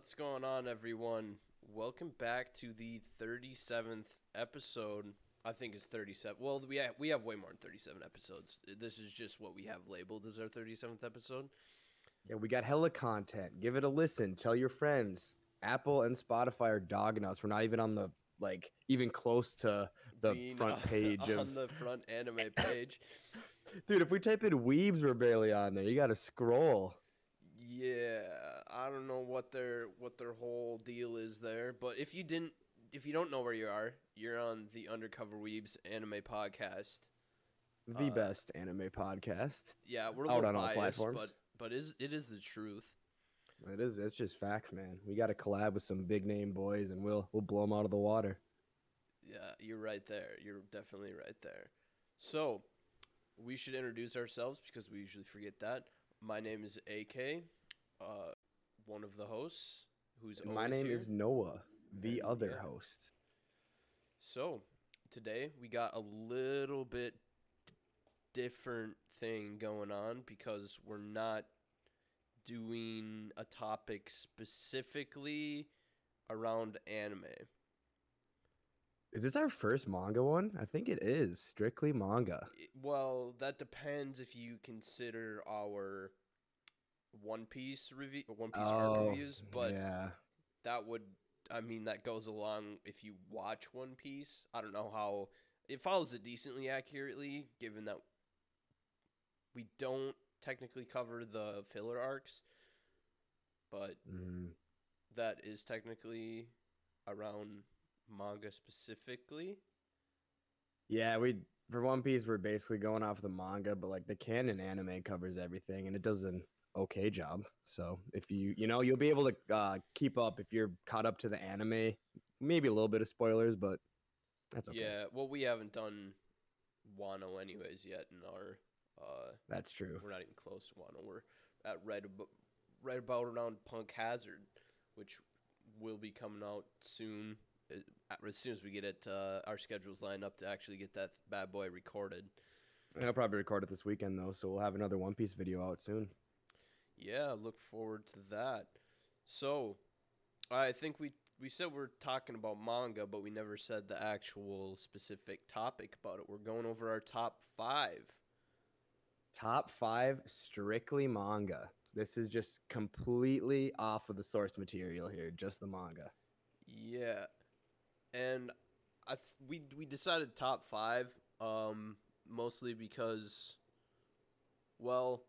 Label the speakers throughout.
Speaker 1: What's going on, everyone? Welcome back to the 37th episode. I think it's 37. Well, we have, we have way more than 37 episodes. This is just what we have labeled as our 37th episode.
Speaker 2: Yeah, we got hella content. Give it a listen. Tell your friends. Apple and Spotify are dogging us. We're not even on the like even close to the
Speaker 1: Being
Speaker 2: front page
Speaker 1: on
Speaker 2: of
Speaker 1: the front anime page.
Speaker 2: Dude, if we type in weebs, we're barely on there. You gotta scroll.
Speaker 1: Yeah, I don't know what their what their whole deal is there, but if you didn't, if you don't know where you are, you're on the Undercover Weebs anime podcast.
Speaker 2: The
Speaker 1: Uh,
Speaker 2: best anime podcast.
Speaker 1: Yeah, we're a
Speaker 2: Out on all
Speaker 1: biased,
Speaker 2: platforms.
Speaker 1: but but is it is the truth.
Speaker 2: It is. It's just facts, man. We got to collab with some big name boys, and we'll we'll blow them out of the water.
Speaker 1: Yeah, you're right there. You're definitely right there. So, we should introduce ourselves because we usually forget that. My name is AK, uh, one of the hosts who's
Speaker 2: My name
Speaker 1: here.
Speaker 2: is Noah, the
Speaker 1: And,
Speaker 2: other
Speaker 1: yeah.
Speaker 2: host.
Speaker 1: So, today we got a little bit different thing going on because we're not doing a topic specifically around anime.
Speaker 2: Is this our first manga one? I think it is strictly manga.
Speaker 1: Well, that depends if you consider our One Piece review, One Piece art reviews, but
Speaker 2: Oh, yeah,
Speaker 1: that would I mean that goes along if you watch One Piece. I don't know how it follows it decently accurately given that we don't technically cover the filler arcs, but
Speaker 2: Mhm.
Speaker 1: that is technically around manga specifically.
Speaker 2: yeah. We for One Piece, we're basically going off the manga, but like the canon anime covers everything, and it does an okay job. So if you you know you'll be able to uh, keep up if you're caught up to the anime. Maybe a little bit of spoilers, but that's okay.
Speaker 1: Yeah, well we haven't done Wano anyways yet in our uh
Speaker 2: That's true.
Speaker 1: We're not even close to Wano. We're at right about, right about around Punk Hazard, which will be coming out soon. uh, As soon as we get it, uh, our schedules line up to actually get that bad boy recorded.
Speaker 2: I'll probably record it this weekend though, so we'll have another One Piece video out soon.
Speaker 1: Yeah, look forward to that. So, I think we we said we're talking about manga, but we never said the actual specific topic about it. We're going over our top five.
Speaker 2: Top five strictly manga. This is just completely off of the source material here, just the manga.
Speaker 1: Yeah, and I th- we we decided top five, um, mostly because, well,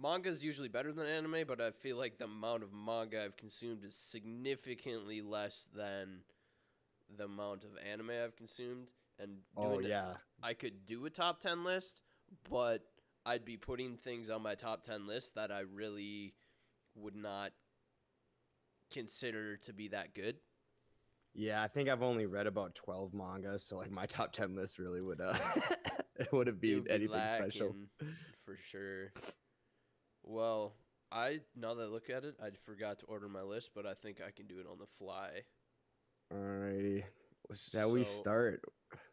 Speaker 1: manga is usually better than anime, but I feel like the amount of manga I've consumed is significantly less than the amount of anime I've consumed. And
Speaker 2: Oh yeah,
Speaker 1: I could do a top 10 list, but I'd be putting things on my top 10 list that I really would not consider to be that good.
Speaker 2: yeah. I think I've only read about twelve mangas, so like my top ten list really would uh, it wouldn't be
Speaker 1: would be
Speaker 2: anything special.
Speaker 1: for sure. Well, I now that I look at it, I forgot to order my list, but I think I can do it on the fly.
Speaker 2: Alrighty, shall we start?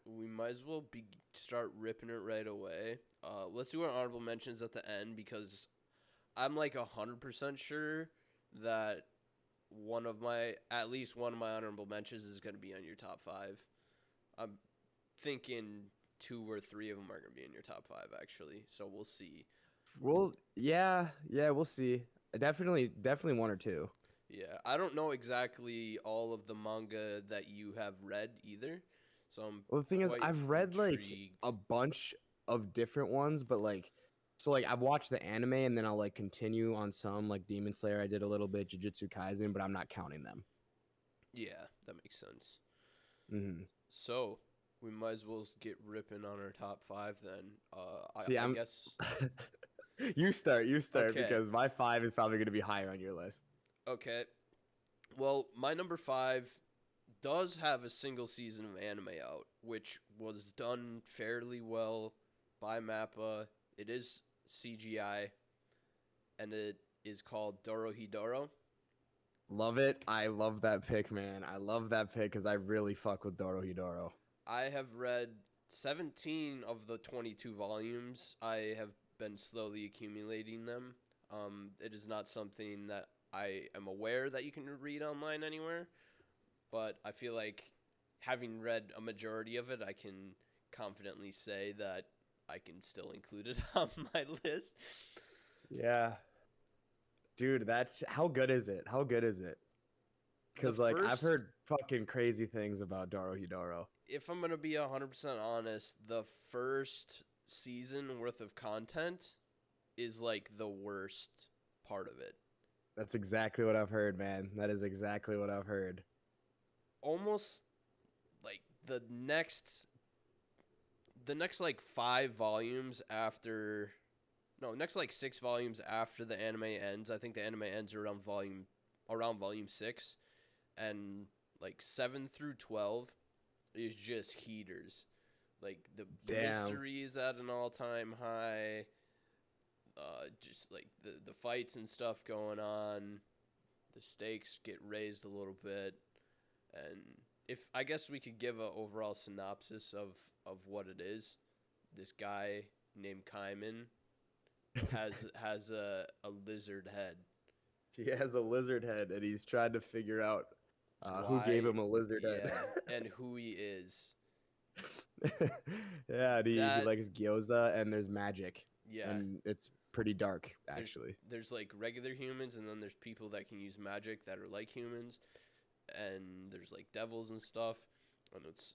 Speaker 1: We might as well be start ripping it right away. Uh, let's do our honorable mentions at the end because I'm like hundred percent sure that one of my at least one of my honorable mentions is going to be on your top five. I'm thinking two or three of them are going to be in your top five actually. So we'll see.
Speaker 2: Well, yeah, yeah, we'll see. Definitely, definitely one or two.
Speaker 1: Yeah, I don't know exactly all of the manga that you have read either. So I'm
Speaker 2: Well, the thing is, I've read like a bunch of different ones, but like, so like I've watched the anime and then I'll like continue on some like Demon Slayer. I did a little bit Jujutsu Kaisen, but I'm not counting them.
Speaker 1: Yeah, that makes sense.
Speaker 2: Mm-hmm.
Speaker 1: So we might as well get ripping on our top five then. Uh, I,
Speaker 2: See,
Speaker 1: I guess.
Speaker 2: you start, you start,
Speaker 1: Okay.
Speaker 2: because my five is probably going to be higher on your list.
Speaker 1: Okay. Well, my number five does have a single season of anime out, which was done fairly well by Mappa. It is CGI, and it is called Dorohedoro.
Speaker 2: Love it. I love that pick, man. I love that pick because I really fuck with Dorohedoro.
Speaker 1: I have read 17 of the 22 volumes. I have been slowly accumulating them. Um, it is not something that I am aware that you can read online anywhere, but I feel like having read a majority of it, I can confidently say that I can still include it on my list.
Speaker 2: Yeah. Dude, that's how good is it? How good is it? Because like I've heard fucking crazy things about Dorohedoro.
Speaker 1: If I'm gonna be hundred percent honest, the first season worth of content is like the worst part of it.
Speaker 2: That's exactly what I've heard, man. That is exactly what I've heard.
Speaker 1: almost like the next the next like five volumes after no next like six volumes after the anime ends i think the anime ends around volume around volume six and like seven through 12 is just heaters like the
Speaker 2: Damn.
Speaker 1: mystery is at an all-time high uh just like the the fights and stuff going on the stakes get raised a little bit and if I guess we could give a overall synopsis of of what it is, this guy named Kaiman has has a a lizard head.
Speaker 2: He has a lizard head, and he's trying to figure out uh, who gave him a lizard head.
Speaker 1: And who he is.
Speaker 2: yeah, and he,
Speaker 1: That-
Speaker 2: he likes gyoza, and there's magic,
Speaker 1: Yeah.
Speaker 2: and it's pretty dark,
Speaker 1: There's-
Speaker 2: actually.
Speaker 1: There's like regular humans and then there's people that can use magic that are like humans and there's like devils and stuff and it's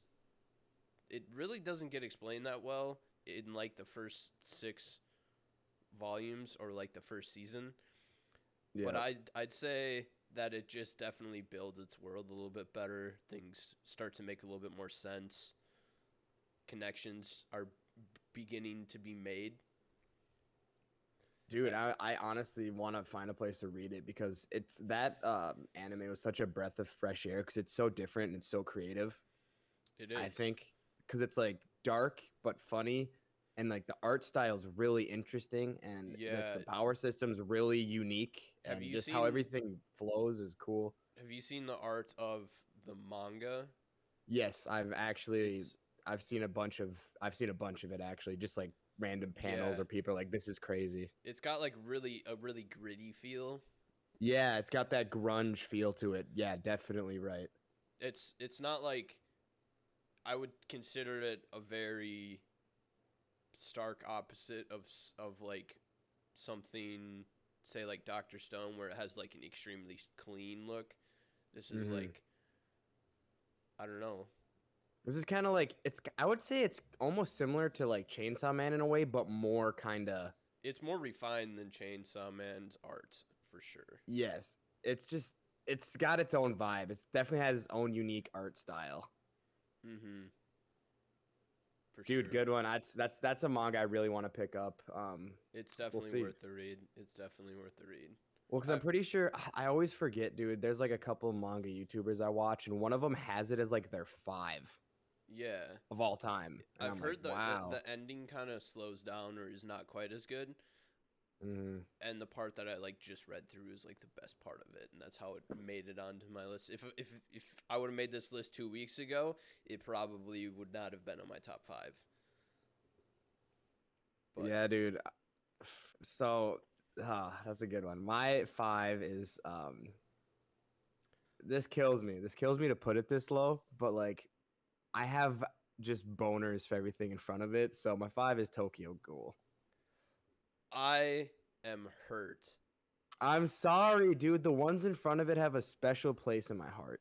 Speaker 1: it really doesn't get explained that well in like the first 6 volumes or like the first season.
Speaker 2: Yeah.
Speaker 1: But I'd I'd say that it just definitely builds its world a little bit better. Things start to make a little bit more sense. Connections are beginning to be made.
Speaker 2: Dude, I, I honestly want to find a place to read it because it's that um, anime was such a breath of fresh air because it's so different and it's so creative.
Speaker 1: It is.
Speaker 2: I think because it's like dark but funny, and like the art style is really interesting, and the-
Speaker 1: Yeah.
Speaker 2: the power system's really unique,
Speaker 1: Have
Speaker 2: and
Speaker 1: you
Speaker 2: just how everything flows is cool.
Speaker 1: Have you seen the art of the manga?
Speaker 2: Yes, I've actually
Speaker 1: It's,
Speaker 2: I've seen a bunch of I've seen a bunch of it actually, just like random panels
Speaker 1: Yeah.
Speaker 2: where people are like, "This is crazy."
Speaker 1: it's got like really a really gritty feel.
Speaker 2: Yeah, it's got that grunge feel to it. Yeah, definitely right.
Speaker 1: It's it's not like I would consider it a very stark opposite of of like something say like Doctor Stone where it has like an extremely clean look. This is
Speaker 2: Mhm.
Speaker 1: like I don't know.
Speaker 2: This is kind of like it's. I would say it's almost similar to like Chainsaw Man in a way, but more kind of.
Speaker 1: It's more refined than Chainsaw Man's art for sure.
Speaker 2: Yes, it's just it's got its own vibe. It's definitely has its own unique art style.
Speaker 1: Mm-hmm. For
Speaker 2: Dude,
Speaker 1: sure.
Speaker 2: good one. That's that's that's a manga I really want to pick up. Um,
Speaker 1: It's definitely
Speaker 2: see.
Speaker 1: worth the read. It's definitely worth the read.
Speaker 2: well, because I'm pretty sure I always forget, dude. There's like a couple manga YouTubers I watch, and one of them has it as like their five
Speaker 1: Yeah.
Speaker 2: of all time. And
Speaker 1: I've
Speaker 2: I'm
Speaker 1: heard
Speaker 2: like,
Speaker 1: the,
Speaker 2: wow.
Speaker 1: the the ending kind of slows down or is not quite as good,
Speaker 2: Mhm.
Speaker 1: and the part that I like just read through is like the best part of it, and that's how it made it onto my list. If if if I would have made this list two weeks ago, it probably would not have been on my top five. But
Speaker 2: yeah, dude. So, ah, that's a good one. My five is um. This kills me. This kills me to put it this low, but like, I have just boners for everything in front of it. So my five is Tokyo Ghoul.
Speaker 1: I am hurt.
Speaker 2: I'm sorry, dude. The ones in front of it have a special place in my heart.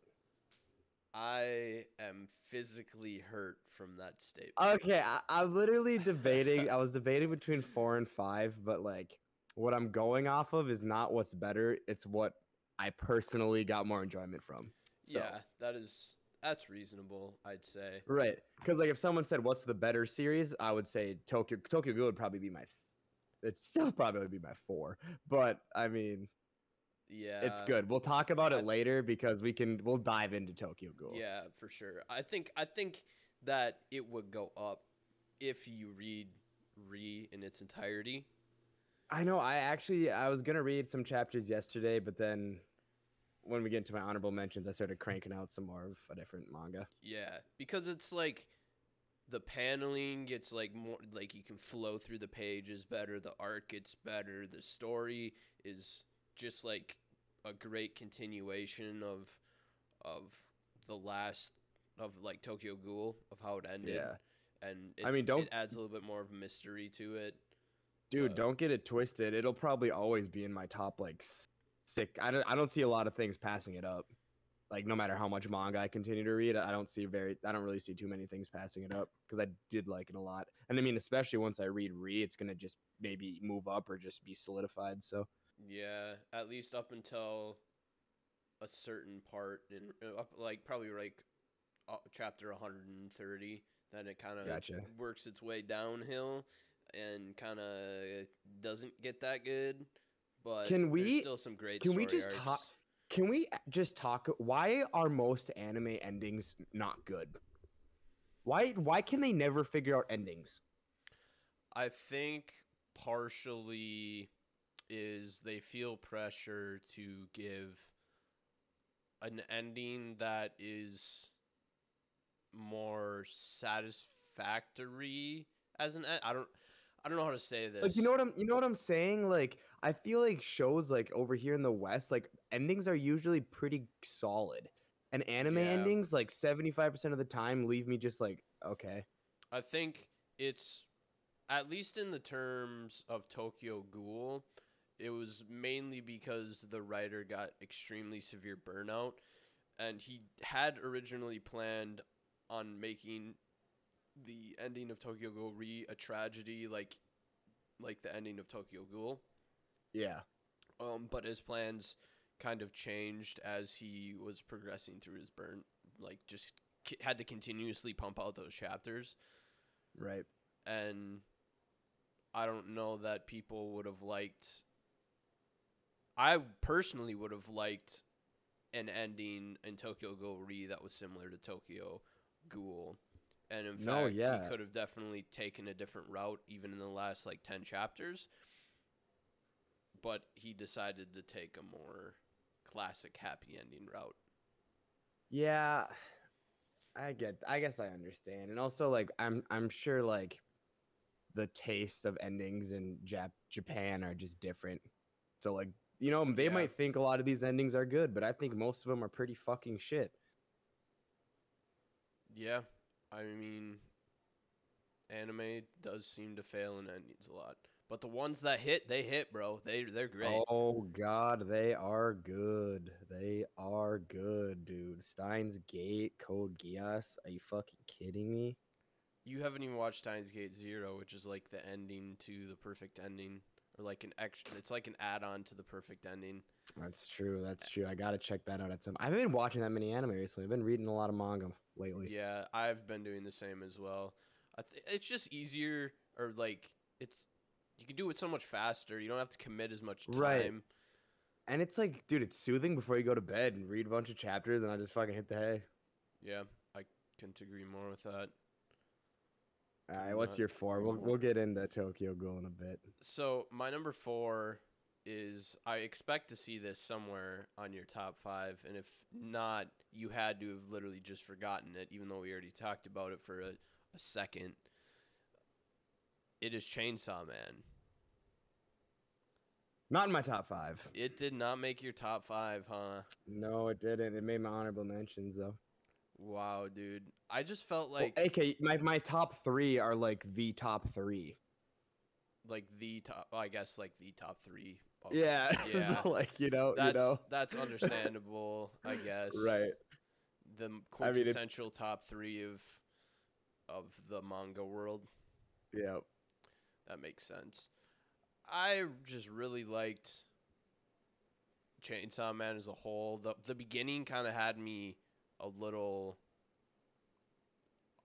Speaker 1: I am physically hurt from that statement.
Speaker 2: Okay, I, I'm literally debating. I was debating between four and five, but like, what I'm going off of is not what's better. It's what I personally got more enjoyment from. So,
Speaker 1: yeah, that is that's reasonable. I'd say.
Speaker 2: Right. Because like, if someone said what's the better series, I would say Tokyo Tokyo Ghoul would probably be my. It'd still probably would be my four, but I mean,
Speaker 1: Yeah,
Speaker 2: it's good. We'll talk about
Speaker 1: I-
Speaker 2: it later because we can. We'll dive into Tokyo Ghoul.
Speaker 1: Yeah, for sure. I think I think that it would go up if you read Re in its entirety.
Speaker 2: I know. I actually I was gonna read some chapters yesterday, but then when we get into my honorable mentions, I started cranking out some more of a different manga.
Speaker 1: Yeah, because it's like the paneling gets like more like you can flow through the pages better, the art gets better, the story is just like a great continuation of of the last of like Tokyo Ghoul of how it ended.
Speaker 2: Yeah.
Speaker 1: And it,
Speaker 2: I mean, don't-
Speaker 1: it adds a little bit more of mystery to it.
Speaker 2: Dude,
Speaker 1: So-
Speaker 2: don't get it twisted. It'll probably always be in my top like sick. I don't. I don't see a lot of things passing it up. Like no matter how much manga I continue to read, I don't see very. I don't really see too many things passing it up because I did like it a lot. And I mean, especially once I read Re, it's gonna just maybe move up or just be solidified. So
Speaker 1: Yeah, at least up until a certain part in uh, up like probably like uh, chapter 130 then it kind of
Speaker 2: Gotcha.
Speaker 1: works its way downhill and kind of doesn't get that good but
Speaker 2: Can we-
Speaker 1: still some great
Speaker 2: can we just ta-
Speaker 1: arcs.
Speaker 2: can we just talk? Why are most anime endings not good? Why? Why can they never figure out endings?
Speaker 1: I think partially is they feel pressure to give an ending that is more satisfactory as an. I don't I don't know how to say this.
Speaker 2: Like you know what I'm you know what I'm saying? Like I feel like shows like over here in the West, like endings are usually pretty solid. And anime
Speaker 1: Yeah.
Speaker 2: endings, like 75% of the time, leave me just like, okay.
Speaker 1: I think it's at least in the terms of Tokyo Ghoul, it was mainly because the writer got extremely severe burnout and he had originally planned on making the ending of Tokyo Ghoul re a tragedy like like the ending of Tokyo Ghoul.
Speaker 2: Yeah.
Speaker 1: Um, but his plans kind of changed as he was progressing through his burn, like just c- had to continuously pump out those chapters
Speaker 2: Right.
Speaker 1: and I don't know that people would have liked. I personally would have liked an ending in Tokyo Ghoul Re that was similar to Tokyo Ghoul, and in
Speaker 2: No,
Speaker 1: fact,
Speaker 2: yeah.
Speaker 1: he could have definitely taken a different route even in the last like ten chapters. But he decided to take a more classic happy ending route.
Speaker 2: Yeah. I get I guess I understand. And also like I'm I'm sure like the taste of endings in Jap- Japan are just different. So like, you know, they
Speaker 1: Yeah.
Speaker 2: might think a lot of these endings are good, but I think most of them are pretty fucking shit.
Speaker 1: Yeah, I mean, anime does seem to fail in endings a lot, but the ones that hit, they hit, bro. They they're great.
Speaker 2: Oh god, they are good. They are good, dude. Steins Gate, Code Geass. Are you fucking kidding me?
Speaker 1: You haven't even watched Steins Gate Zero, which is like the ending to the perfect ending, or like an extra. It's like an add-on to the perfect ending.
Speaker 2: That's true. That's true. I gotta check that out at some. I haven't been watching that many anime recently. I've been reading a lot of manga lately.
Speaker 1: Yeah, I've been doing the same as well. I th- it's just easier, or like it's you can do it so much faster. You don't have to commit as much time.
Speaker 2: Right. And it's like, dude, it's soothing before you go to bed and read a bunch of chapters, and I just fucking hit the hay.
Speaker 1: Yeah, I couldn't agree more with that.
Speaker 2: All right, what's your four? We'll we'll get into Tokyo Ghoul in a bit.
Speaker 1: So my number four is I expect to see this somewhere on your top five, and if not, you had to have literally just forgotten it, even though we already talked about it for a, a second. It is Chainsaw Man.
Speaker 2: Not in my top five.
Speaker 1: It did not make your top five, huh?
Speaker 2: No, it didn't. It made my honorable mentions though.
Speaker 1: Wow, dude. I just felt
Speaker 2: Well,
Speaker 1: like
Speaker 2: AK, my my top three are like the top three.
Speaker 1: like the top. I guess like the top three. of-
Speaker 2: Yeah,
Speaker 1: yeah.
Speaker 2: so, like you know,
Speaker 1: That's
Speaker 2: you know,
Speaker 1: that's understandable, I guess.
Speaker 2: right?
Speaker 1: the m-
Speaker 2: I mean, it-
Speaker 1: quintessential top three of of the manga world.
Speaker 2: Yeah.
Speaker 1: That makes sense. I just really liked Chainsaw Man as a whole. the The beginning kind of had me a little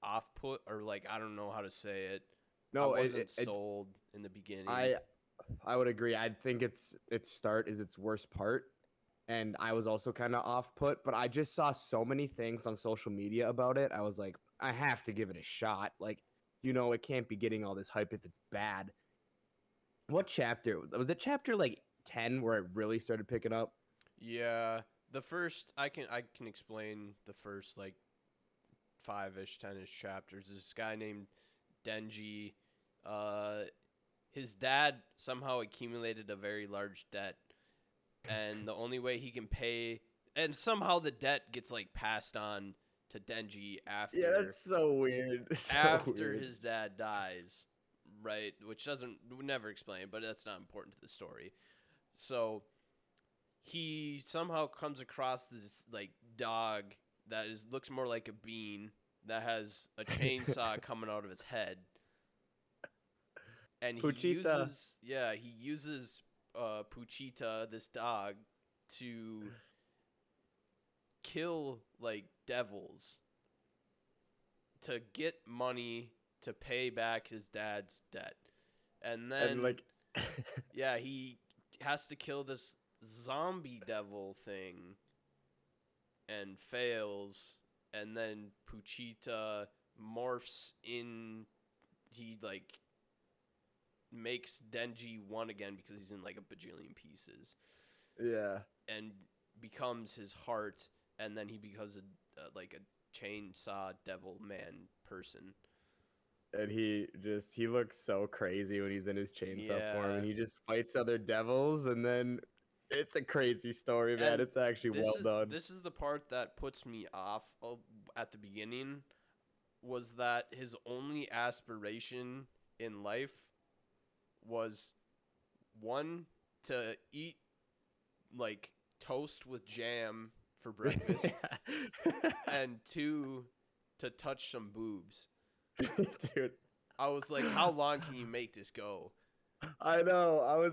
Speaker 1: off put, or like I don't know how to say it.
Speaker 2: No,
Speaker 1: I
Speaker 2: it-
Speaker 1: wasn't
Speaker 2: it- it-
Speaker 1: sold in the beginning.
Speaker 2: I I would agree. I think its its start is its worst part. And I was also kind of off put, but I just saw so many things on social media about it. I was like, I have to give it a shot. Like, you know, it can't be getting all this hype if it's bad. What chapter was it? Chapter like ten where it really started picking up.
Speaker 1: Yeah, the first I can I can explain the first like five ish, ten ish chapters. This guy named Denji, uh, his dad somehow accumulated a very large debt, and the only way he can pay, and somehow the debt gets like passed on to Denji after
Speaker 2: Yeah, that's so weird. So
Speaker 1: after
Speaker 2: weird.
Speaker 1: his dad dies, right? Which doesn't never explain, but that's not important to the story. So he somehow comes across this like dog that is looks more like a bean that has a chainsaw coming out of his head. And he
Speaker 2: Pochita.
Speaker 1: uses yeah, he uses uh Pochita, this dog, to kill like devils to get money to pay back his dad's debt. And then
Speaker 2: and like
Speaker 1: yeah, he has to kill this zombie devil thing and fails and then Pochita morphs in he like makes Denji one again because he's in like a bajillion pieces
Speaker 2: yeah.
Speaker 1: and becomes his heart and then he becomes a uh, like a chainsaw devil man person.
Speaker 2: And he just he looks so crazy when he's in his chainsaw form and he just fights other devils and then it's a crazy story, man.
Speaker 1: And
Speaker 2: it's actually well
Speaker 1: is
Speaker 2: done.
Speaker 1: this is the part that puts me off of, at the beginning was that his only aspiration in life was one to eat like toast with jam for breakfast and two to touch some boobs.
Speaker 2: Dude,
Speaker 1: I was like, how long can you make this go?
Speaker 2: I know. I was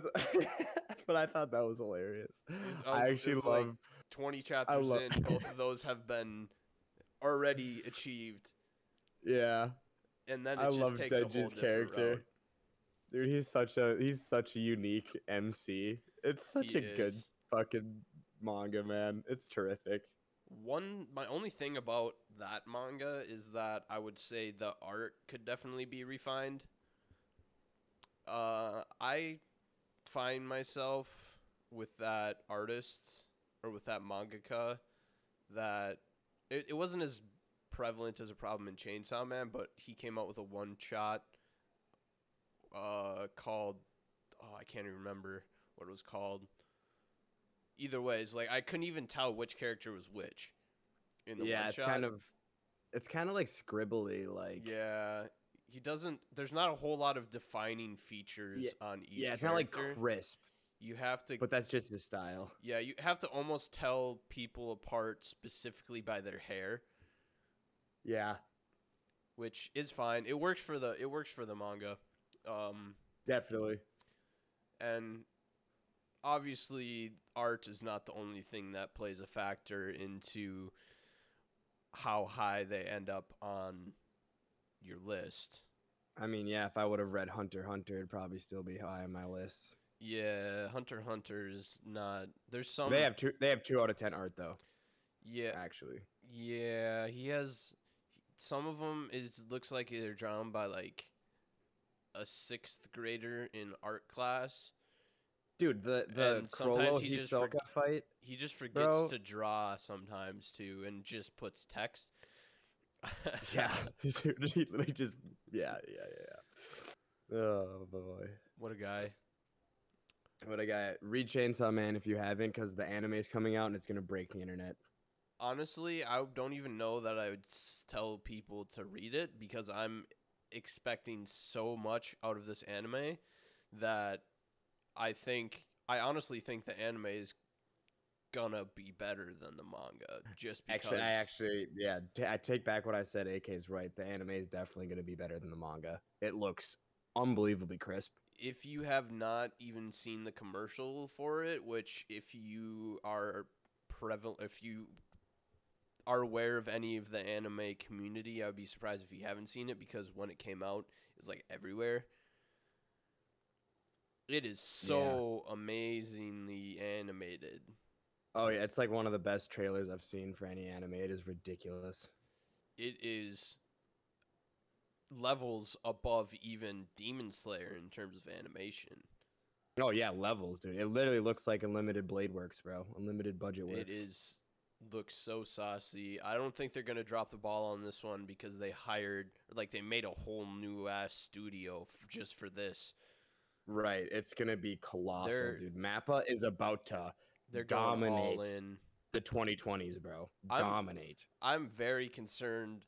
Speaker 2: but I thought that was hilarious.
Speaker 1: was- I
Speaker 2: I,
Speaker 1: was- it
Speaker 2: actually
Speaker 1: was like-
Speaker 2: love
Speaker 1: 20 chapters
Speaker 2: love-
Speaker 1: in, both of those have been already achieved.
Speaker 2: yeah.
Speaker 1: And then it
Speaker 2: I
Speaker 1: just
Speaker 2: love
Speaker 1: takes a whole
Speaker 2: character.
Speaker 1: route.
Speaker 2: Dude, he's such a he's such a unique MC. It's such
Speaker 1: He
Speaker 2: a good fucking manga, man. It's terrific.
Speaker 1: One, my only thing about that manga is that I would say the art could definitely be refined. Uh, I find myself with that artist or with that mangaka that it, it wasn't as prevalent as a problem in Chainsaw Man, but he came out with a one shot uh, called oh I can't even remember what it was called. Either way, it's like I couldn't even tell which character was which. In the
Speaker 2: yeah, it's
Speaker 1: shot.
Speaker 2: kind of it's kind of like scribbly, like
Speaker 1: yeah. He doesn't. There's not a whole lot of defining features on each.
Speaker 2: yeah, it's not like crisp,
Speaker 1: You have to.
Speaker 2: but that's just his style.
Speaker 1: yeah, you have to almost tell people apart specifically by their hair,
Speaker 2: Yeah,
Speaker 1: which is fine. It works for the. It works for the manga. Um,
Speaker 2: definitely.
Speaker 1: and obviously art is not the only thing that plays a factor into how high they end up on your list.
Speaker 2: I mean, yeah, if I would have read Hunter Hunter, it'd probably still be high on my list.
Speaker 1: Yeah, Hunter Hunter is not. There's some.
Speaker 2: they have two. They have two out of ten art though.
Speaker 1: Yeah,
Speaker 2: Actually,
Speaker 1: yeah. He has. Some of them is looks like they're drawn by like a sixth grader in art class.
Speaker 2: Dude, the the
Speaker 1: And sometimes he just
Speaker 2: Hisoka fight.
Speaker 1: He just forgets
Speaker 2: Bro.
Speaker 1: to draw sometimes too, and just puts text.
Speaker 2: Yeah, dude, he literally just yeah, yeah, yeah, yeah. Oh boy.
Speaker 1: what a guy.
Speaker 2: What a guy Read Chainsaw Man if you haven't, because the anime is coming out and it's gonna break the internet.
Speaker 1: Honestly, I don't even know that I would tell people to read it because I'm expecting so much out of this anime that I think I honestly think the anime is gonna be better than the manga just because
Speaker 2: Actually, I actually, yeah, t- I take back what I said. AK is right. The anime is definitely gonna be better than the manga. It looks unbelievably crisp.
Speaker 1: if you have not even seen the commercial for it, which if you are prevalent, if you are aware of any of the anime community, I would be surprised if you haven't seen it because when it came out, it was like everywhere. It is so amazingly animated.
Speaker 2: Oh yeah, it's like one of the best trailers I've seen for any anime. It is ridiculous.
Speaker 1: It is levels above even Demon Slayer in terms of animation.
Speaker 2: Oh yeah, levels, dude. It literally looks like Unlimited Blade Works, bro. Unlimited budget works.
Speaker 1: It is looks so saucy. I don't think they're gonna drop the ball on this one because they hired like they made a whole new ass studio f- just for this.
Speaker 2: Right. It's gonna be colossal,
Speaker 1: They're-
Speaker 2: dude. Mappa is about to
Speaker 1: They're going all
Speaker 2: dominate
Speaker 1: in.
Speaker 2: the 2020s, bro.
Speaker 1: I'm-
Speaker 2: Dominate.
Speaker 1: I'm very concerned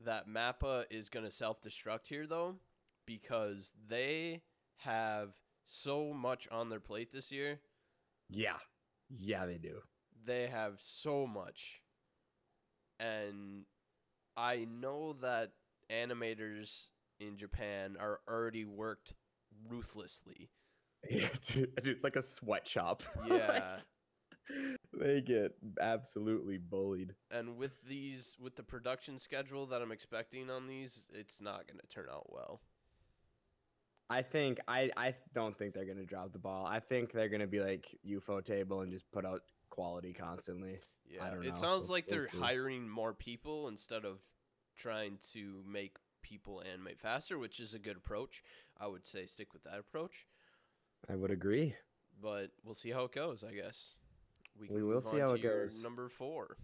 Speaker 1: that Mappa is going to self destruct here, though, because they have so much on their plate this year.
Speaker 2: Yeah. Yeah, they do.
Speaker 1: They have so much. And I know that animators in Japan are already worked ruthlessly.
Speaker 2: Yeah, dude, dude, it's like a sweatshop.
Speaker 1: Yeah.
Speaker 2: they get absolutely bullied.
Speaker 1: and with these, with the production schedule that I'm expecting on these, it's not going to turn out well.
Speaker 2: I think I I don't think they're gonna drop the ball. I think they're gonna be like Ufotable and just put out quality constantly.
Speaker 1: Yeah, it
Speaker 2: know.
Speaker 1: sounds
Speaker 2: We'll-
Speaker 1: like they're hiring more people instead of trying to make people animate faster, which is a good approach. I would say stick with that approach,
Speaker 2: I would agree.
Speaker 1: but we'll see how it goes. I guess
Speaker 2: We
Speaker 1: can
Speaker 2: will see how it goes.
Speaker 1: Number four.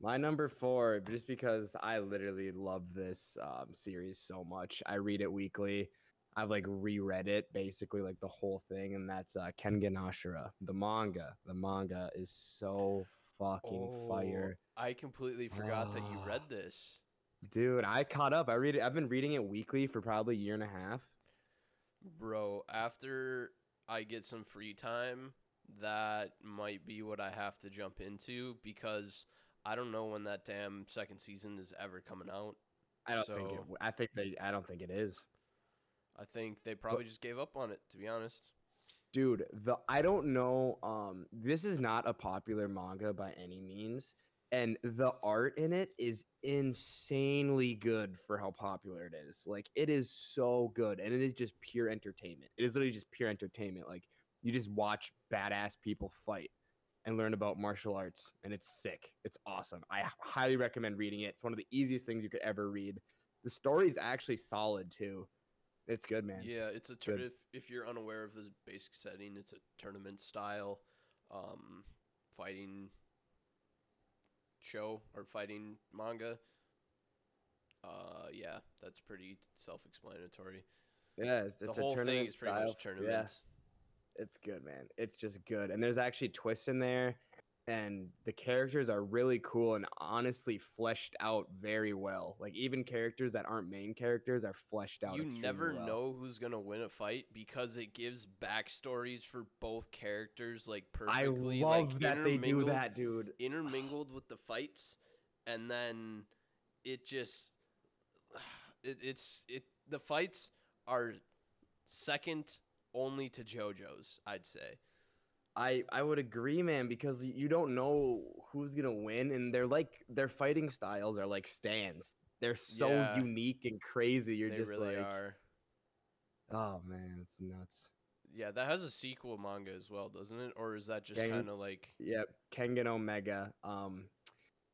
Speaker 2: My number four, just because I literally love this um, series so much. I read it weekly. I've like reread it basically like the whole thing, and that's uh, Kengan Ashura, the manga. The manga is so fucking fire,
Speaker 1: Oh, I completely forgot that you
Speaker 2: Ah.
Speaker 1: read this,
Speaker 2: dude. I caught up. I read it. I've been reading it weekly for probably a year and a half.
Speaker 1: bro. After I get some free time, that might be what I have to jump into because I don't know when that damn second season is ever coming out.
Speaker 2: I don't think it.
Speaker 1: So-
Speaker 2: I think they. I don't think it is.
Speaker 1: I think they probably just gave up on it, to be honest.
Speaker 2: dude the i don't know um this is not a popular manga by any means and the art in it is insanely good for how popular it is like it is so good and it is just pure entertainment it is literally just pure entertainment like you just watch badass people fight and learn about martial arts and it's sick it's awesome I highly recommend reading it it's one of the easiest things you could ever read the story's actually solid too it's good man
Speaker 1: Yeah, it's a tur-
Speaker 2: Good.
Speaker 1: if if you're unaware of the basic setting, it's a tournament style um, fighting show or fighting manga. Uh, yeah, that's pretty self-explanatory.
Speaker 2: yeah it's,
Speaker 1: the whole
Speaker 2: a
Speaker 1: thing is pretty
Speaker 2: style.
Speaker 1: much tournaments.
Speaker 2: Yeah, it's good, man. It's just good, and there's actually twists in there, and the characters are really cool and honestly fleshed out very well. Like even characters that aren't main characters are fleshed out.
Speaker 1: You never
Speaker 2: well.
Speaker 1: know who's gonna win a fight because it gives backstories for both characters, like
Speaker 2: I
Speaker 1: perfectly.
Speaker 2: love
Speaker 1: like,
Speaker 2: that they do that, dude.
Speaker 1: intermingled with the fights and then it just it, it's it the fights are second only to JoJo's, I'd say.
Speaker 2: I I would agree, man, because you don't know who's gonna win, and they're like their fighting styles are like stands. They're so
Speaker 1: Yeah.
Speaker 2: unique and crazy. You're
Speaker 1: they
Speaker 2: just
Speaker 1: really
Speaker 2: like,
Speaker 1: are.
Speaker 2: oh man, it's nuts.
Speaker 1: Yeah, that has a sequel manga as well, doesn't it? Or is that just kind of like
Speaker 2: Yep, Kengan Omega. Um,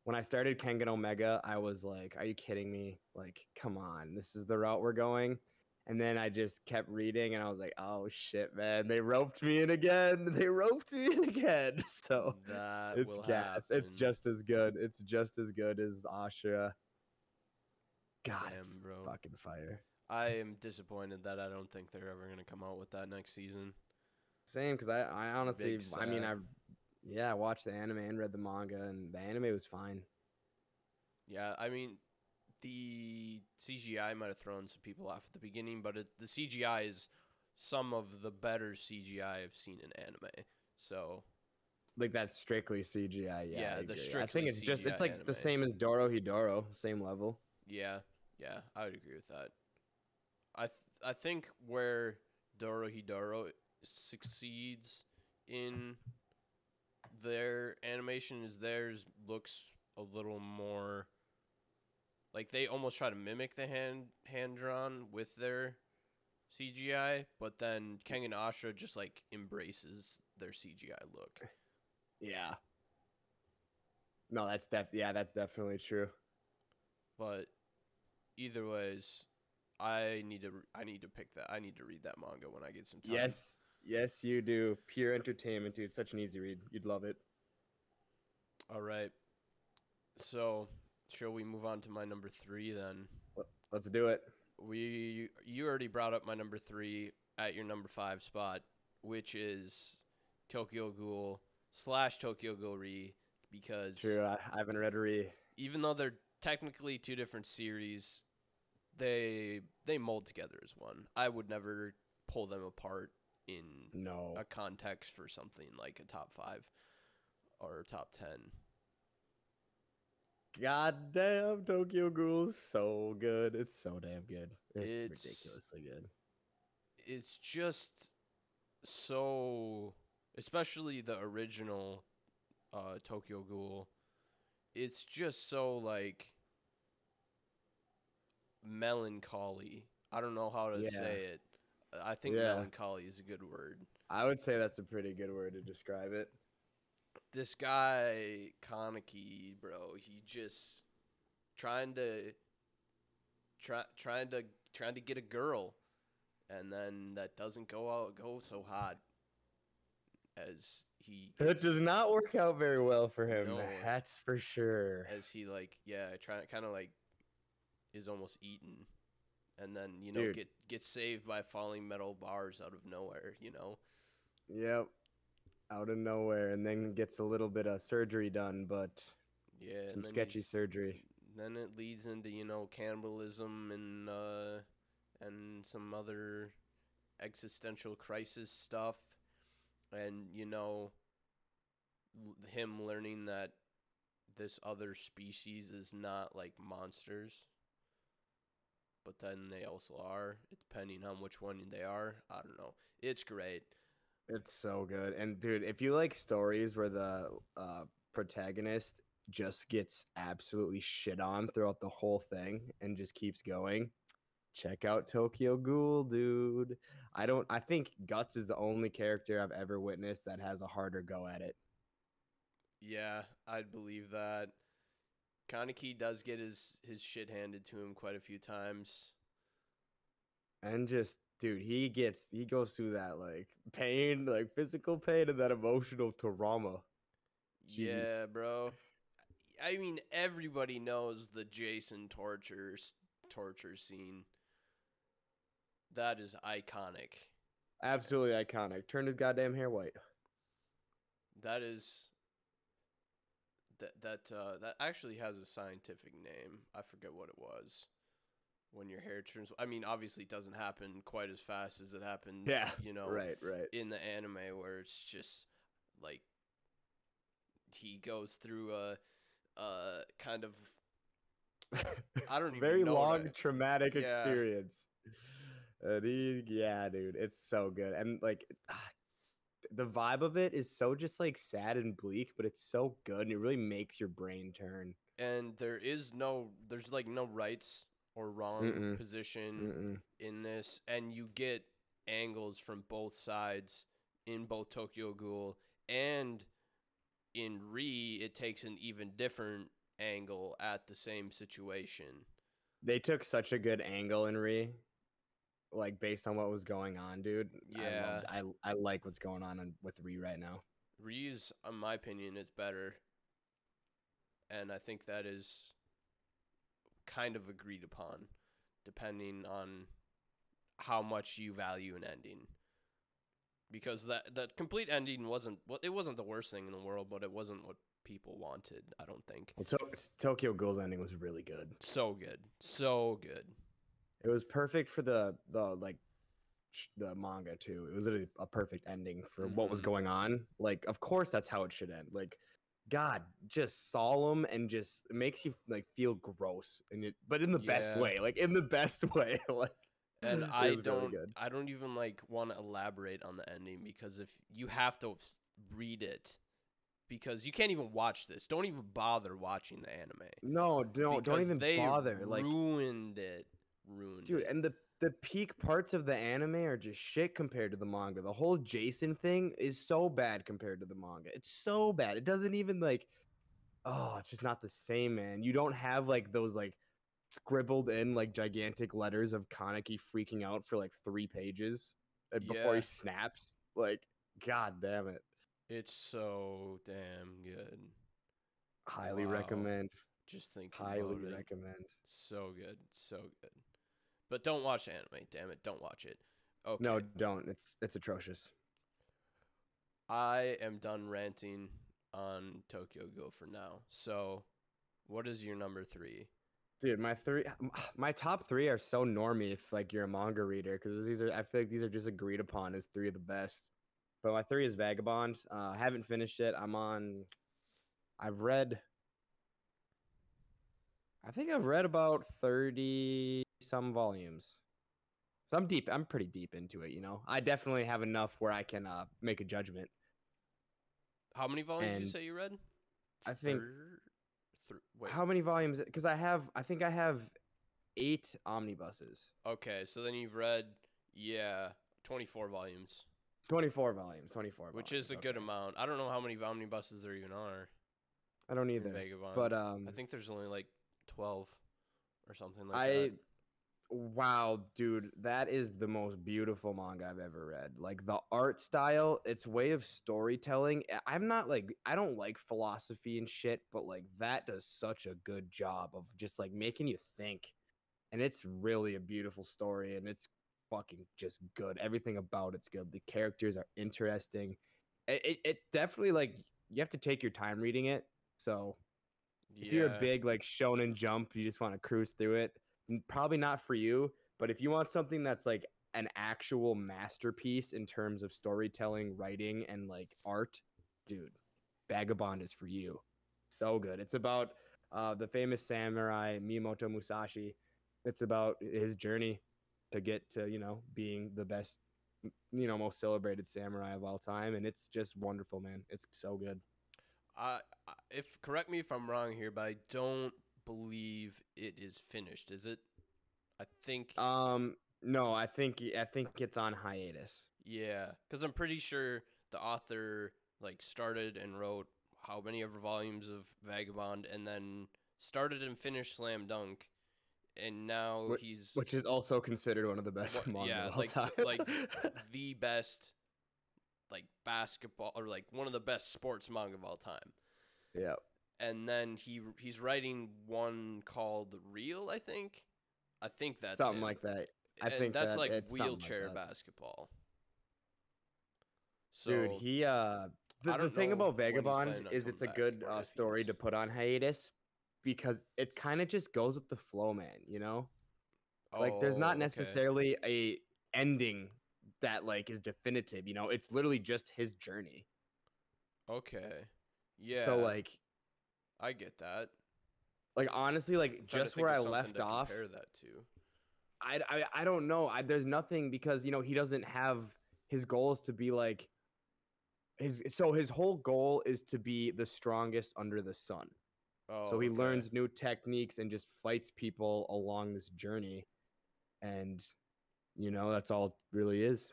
Speaker 2: when I started Kengan Omega, I was like, "Are you kidding me? Like, come on, this is the route we're going." And then I just kept reading, and I was like, "Oh shit, man! They roped me in again. They roped me in again." So
Speaker 1: that
Speaker 2: it's gas. It's just as good. It's just as good as Ashura. God,
Speaker 1: Damn, bro.
Speaker 2: fucking fire.
Speaker 1: I am disappointed that I don't think they're ever gonna come out with that next season.
Speaker 2: Same, because I, I honestly, I mean,
Speaker 1: sad.
Speaker 2: I, yeah, I watched the anime and read the manga, and the anime was fine.
Speaker 1: Yeah, I mean, the CGI might have thrown some people off at the beginning, but it, the CGI is some of the better CGI I've seen in anime. So
Speaker 2: like that's strictly CGI. Yeah,
Speaker 1: Yeah,
Speaker 2: I
Speaker 1: the
Speaker 2: agree. I think it's just it's like the same as Dorohedoro, same level.
Speaker 1: yeah, yeah, I would agree with that. I th- I think where Dorohedoro succeeds in their animation is theirs looks a little more like they almost try to mimic the hand hand drawn with their CGI, but then Kengan Ashura just like embraces their CGI look.
Speaker 2: Yeah. No, that's def yeah, that's definitely true.
Speaker 1: But either ways, I need to I need to pick that. I need to read that manga when I get some time.
Speaker 2: Yes, yes, you do. Pure entertainment, dude. It's such an easy read. You'd love it.
Speaker 1: All right. So, shall we move on to my number 3 then?
Speaker 2: Let- Let's do it.
Speaker 1: We you already brought up my number 3 at your number 5 spot, which is Tokyo Ghoul slash Tokyo Ghoul Re because
Speaker 2: True. I, I haven't read Re.
Speaker 1: even though they're technically two different series, they they mold together as one. I would never pull them apart in
Speaker 2: No.
Speaker 1: a context for something like a top five or a top ten.
Speaker 2: God damn, Tokyo Ghoul's so good. It's so damn good. It's,
Speaker 1: It's-
Speaker 2: ridiculously good.
Speaker 1: It's just so, especially the original uh, Tokyo Ghoul. It's just so like melancholy. I don't know how to
Speaker 2: Yeah.
Speaker 1: say it. I think
Speaker 2: Yeah.
Speaker 1: melancholy is a good word.
Speaker 2: I would say that's a pretty good word to describe it.
Speaker 1: This guy Kaneki, bro, he just trying to try trying to trying to get a girl and then that doesn't go out go so hot as he
Speaker 2: It
Speaker 1: gets-
Speaker 2: does not work out very well for him.
Speaker 1: No.
Speaker 2: That's for sure.
Speaker 1: as he like yeah, try kind of like is almost eaten and then, you know,
Speaker 2: Dude.
Speaker 1: get get saved by falling metal bars out of nowhere, you know.
Speaker 2: Yep. Out of nowhere, and then gets a little bit of surgery done, but
Speaker 1: Yeah,
Speaker 2: some sketchy surgery.
Speaker 1: then it leads into you know cannibalism and uh and some other existential crisis stuff. And you know him learning that this other species is not like monsters but then they also are depending on which one they are i don't know. It's great
Speaker 2: It's so good. And dude, if you like stories where the uh, protagonist just gets absolutely shit on throughout the whole thing and just keeps going, check out Tokyo Ghoul, dude. I don't I think Guts is the only character I've ever witnessed that has a harder go at it.
Speaker 1: Yeah, I'd believe that. Kaneki does get his his shit handed to him quite a few times.
Speaker 2: And just dude, he gets he goes through that like pain, like physical pain and that emotional trauma. Jeez.
Speaker 1: Yeah, bro. I mean, everybody knows the Jason torture torture scene. That is iconic.
Speaker 2: Absolutely iconic. Turned his goddamn hair white.
Speaker 1: That is that that uh, that actually has a scientific name. I forget what it was. When your hair turns, I mean, obviously, it doesn't happen quite as fast as it happens.
Speaker 2: Yeah,
Speaker 1: you know,
Speaker 2: Right, right.
Speaker 1: in the anime where it's just like he goes through a uh kind of I don't even
Speaker 2: very long traumatic
Speaker 1: Yeah.
Speaker 2: experience. And he, yeah, dude, it's so good. And like ah, the vibe of it is so just like sad and bleak, but it's so good and it really makes your brain turn.
Speaker 1: and there is no there's like no rights or wrong
Speaker 2: Mm-mm.
Speaker 1: position
Speaker 2: Mm-mm.
Speaker 1: in this and you get angles from both sides in both Tokyo Ghoul and in Re it takes an even different angle at the same situation.
Speaker 2: They took such a good angle in Re, like based on what was going on, dude.
Speaker 1: Yeah.
Speaker 2: I, loved- I I like what's going on in, with Re right now.
Speaker 1: Re's, in my opinion, is better, and I think that is kind of agreed upon, depending on how much you value an ending. Because that that complete ending wasn't well, it wasn't the worst thing in the world, but it wasn't what people wanted. I don't think.
Speaker 2: Well, to- Tokyo Ghoul's ending was really good.
Speaker 1: So good, so good.
Speaker 2: It was perfect for the the like the manga too. It was a, a perfect ending for what was
Speaker 1: Mhm.
Speaker 2: going on. Like, of course, that's how it should end. Like, God, just solemn and just it makes you like feel gross, and it, but in the best way. Like in the best way. like,
Speaker 1: and I don't
Speaker 2: good.
Speaker 1: I don't even like want to elaborate on the ending because if you have to read it because you can't even watch this. Don't even bother watching the anime.
Speaker 2: No, don't don't even bother. Like,
Speaker 1: ruined it. Ruined
Speaker 2: dude,
Speaker 1: it.
Speaker 2: and the the peak parts of the anime are just shit compared to the manga. The whole Jason thing is so bad compared to the manga. It's so bad. It doesn't even like oh, it's just not the same, man. You don't have like those like scribbled in like gigantic letters of Kaneki freaking out for like 3 pages uh, before
Speaker 1: Yeah.
Speaker 2: he snaps. Like god damn it.
Speaker 1: it's so damn good.
Speaker 2: Highly
Speaker 1: Wow.
Speaker 2: recommend.
Speaker 1: Just think
Speaker 2: Highly recommend.
Speaker 1: So good, so good. But don't watch anime. Damn it, don't watch it. Okay.
Speaker 2: No, don't. It's it's atrocious.
Speaker 1: I am done ranting on Tokyo Ghoul for now. So, what is your number three?
Speaker 2: Dude, my three, my top three are so normy if like you're a manga reader because these are I feel like these are just agreed upon as three of the best. But my three is Vagabond. Uh, I haven't finished it. I'm on. I've read. I think I've read about thirty some volumes. So I'm deep. I'm pretty deep into it. You know, I definitely have enough where I can uh, make a judgment.
Speaker 1: How many volumes did you say you read?
Speaker 2: I think
Speaker 1: Thir- wait.
Speaker 2: how many volumes? Because I have. I think I have eight omnibuses.
Speaker 1: Okay, so then you've read, yeah, 24 volumes,
Speaker 2: 24 volumes, 24
Speaker 1: which
Speaker 2: volumes,
Speaker 1: is a good amount. I don't know how many omnibuses there even are
Speaker 2: I don't either.
Speaker 1: Vagabond.
Speaker 2: But um
Speaker 1: I think there's only like 12 or something like
Speaker 2: I
Speaker 1: that.
Speaker 2: Wow, dude, that is the most beautiful manga I've ever read. Like the art style, its way of storytelling. I- I'm not like I don't like philosophy and shit, but like that does such a good job of just like making you think. And it's really a beautiful story and it's fucking just good. Everything about it's good. The characters are interesting. It, it, it definitely like you have to take your time reading it. So if you're a big like shonen jump, you just want to cruise through it. Probably not for you, but if you want something that's like an actual masterpiece in terms of storytelling, writing, and like art, dude, Vagabond is for you. So good. It's about uh, the famous samurai Miyamoto Musashi. It's about his journey to get to you know being the best, you know, most celebrated samurai of all time, and it's just wonderful, man. It's so good.
Speaker 1: I- if correct me if I'm wrong here, but I don't believe it is finished. Is it? I think
Speaker 2: Um, no, I think I think it's on hiatus.
Speaker 1: yeah, because I'm pretty sure the author like started and wrote how many ever volumes of Vagabond, and then started and finished Slam Dunk, and now
Speaker 2: Wh-
Speaker 1: he's
Speaker 2: which is also considered one of the best
Speaker 1: What-
Speaker 2: manga
Speaker 1: yeah,
Speaker 2: of all
Speaker 1: like- like the best like basketball or like one of the best sports manga of all time.
Speaker 2: yeah,
Speaker 1: And then he he's writing one called Real, I think. I think that's
Speaker 2: something
Speaker 1: him.
Speaker 2: like that. I
Speaker 1: And
Speaker 2: think
Speaker 1: that's
Speaker 2: that
Speaker 1: like
Speaker 2: like
Speaker 1: wheelchair
Speaker 2: that.
Speaker 1: basketball. So
Speaker 2: Dude, he uh, the, the thing about Vagabond is it's a good uh, story to put on hiatus because it kind of just goes with the flow, man. You know, like there's
Speaker 1: Oh,
Speaker 2: not
Speaker 1: okay.
Speaker 2: necessarily a ending that like is definitive. You know, it's literally just his journey.
Speaker 1: Okay. Yeah.
Speaker 2: So like,
Speaker 1: I get that.
Speaker 2: like honestly, like just where I left off.
Speaker 1: compare that to.
Speaker 2: I, I, I don't know. I, there's nothing because you know he doesn't have his goal is to be like his. So his whole goal is to be the strongest under the sun.
Speaker 1: Oh,
Speaker 2: so he
Speaker 1: okay.
Speaker 2: learns new techniques and just fights people along this journey, and you know that's all it really is.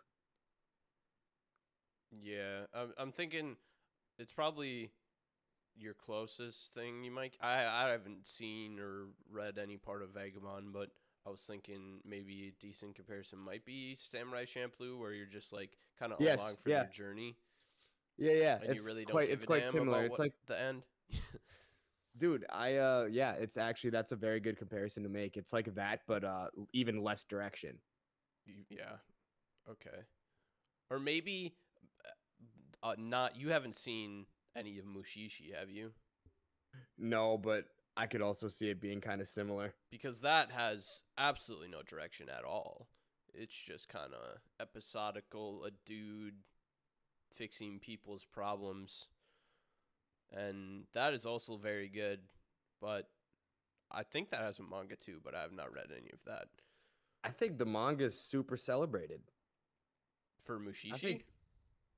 Speaker 1: Yeah, I'm, I'm thinking it's probably your closest thing you might. I I haven't seen or read any part of Vagabond, but I was thinking maybe a decent comparison might be Samurai Champloo, where you're just like kind of
Speaker 2: Yes,
Speaker 1: along for
Speaker 2: yeah.
Speaker 1: your journey,
Speaker 2: Yeah, yeah.
Speaker 1: and
Speaker 2: it's
Speaker 1: you really don't
Speaker 2: quite
Speaker 1: give
Speaker 2: it's
Speaker 1: a
Speaker 2: quite
Speaker 1: damn
Speaker 2: similar.
Speaker 1: about
Speaker 2: It's like
Speaker 1: the end.
Speaker 2: dude i uh yeah it's actually that's a very good comparison to make it's like that but uh even less direction
Speaker 1: yeah, okay, or maybe uh, not. You haven't seen any of Mushishi, have you?
Speaker 2: no but i could also see it being kind of similar
Speaker 1: because that has absolutely no direction at all. It's just kind of episodical, a dude fixing people's problems. And that is also very good, but I think that has a manga too, but I have not read any of that.
Speaker 2: i think the manga is super celebrated
Speaker 1: For Mushishi?
Speaker 2: think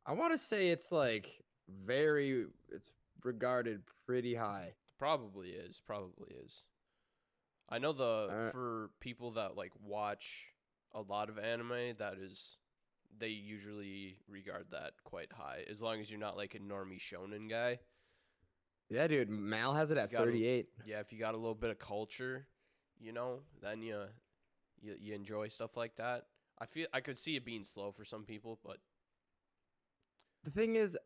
Speaker 2: i want to say it's like very it's regarded pretty high
Speaker 1: Probably is. Probably is. I know the for people that like watch a lot of anime, that is they usually regard that quite high. As long as you're not like a normie shonen guy.
Speaker 2: yeah dude mal has it at
Speaker 1: gotta-
Speaker 2: 38
Speaker 1: Yeah, if you got a little bit of culture, you know, then you you, you enjoy stuff like that. I feel I could see it being slow for some people, but
Speaker 2: the thing is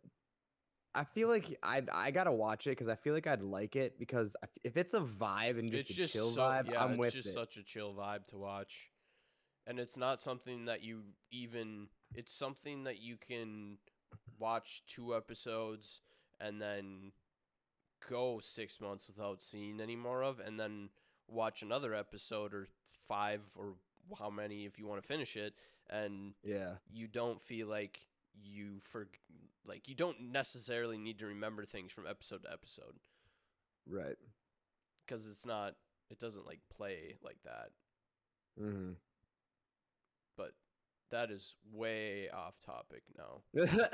Speaker 2: i feel like i i gotta watch it because i feel like i'd like it because I f- it's a vibe and just
Speaker 1: it's
Speaker 2: a
Speaker 1: just
Speaker 2: chill
Speaker 1: so
Speaker 2: vibe
Speaker 1: yeah,
Speaker 2: i'm
Speaker 1: it's
Speaker 2: with
Speaker 1: just
Speaker 2: it
Speaker 1: such a chill vibe to watch. And it's not something that you even it's something that you can watch two episodes and then go six months without seeing any more of, and then watch another episode or five or how many if you want to finish it, and
Speaker 2: Yeah.
Speaker 1: you don't feel like you for like you don't necessarily need to remember things from episode to episode
Speaker 2: Right.
Speaker 1: because it's not it doesn't like play like that
Speaker 2: Mm-hmm.
Speaker 1: but that is way off topic now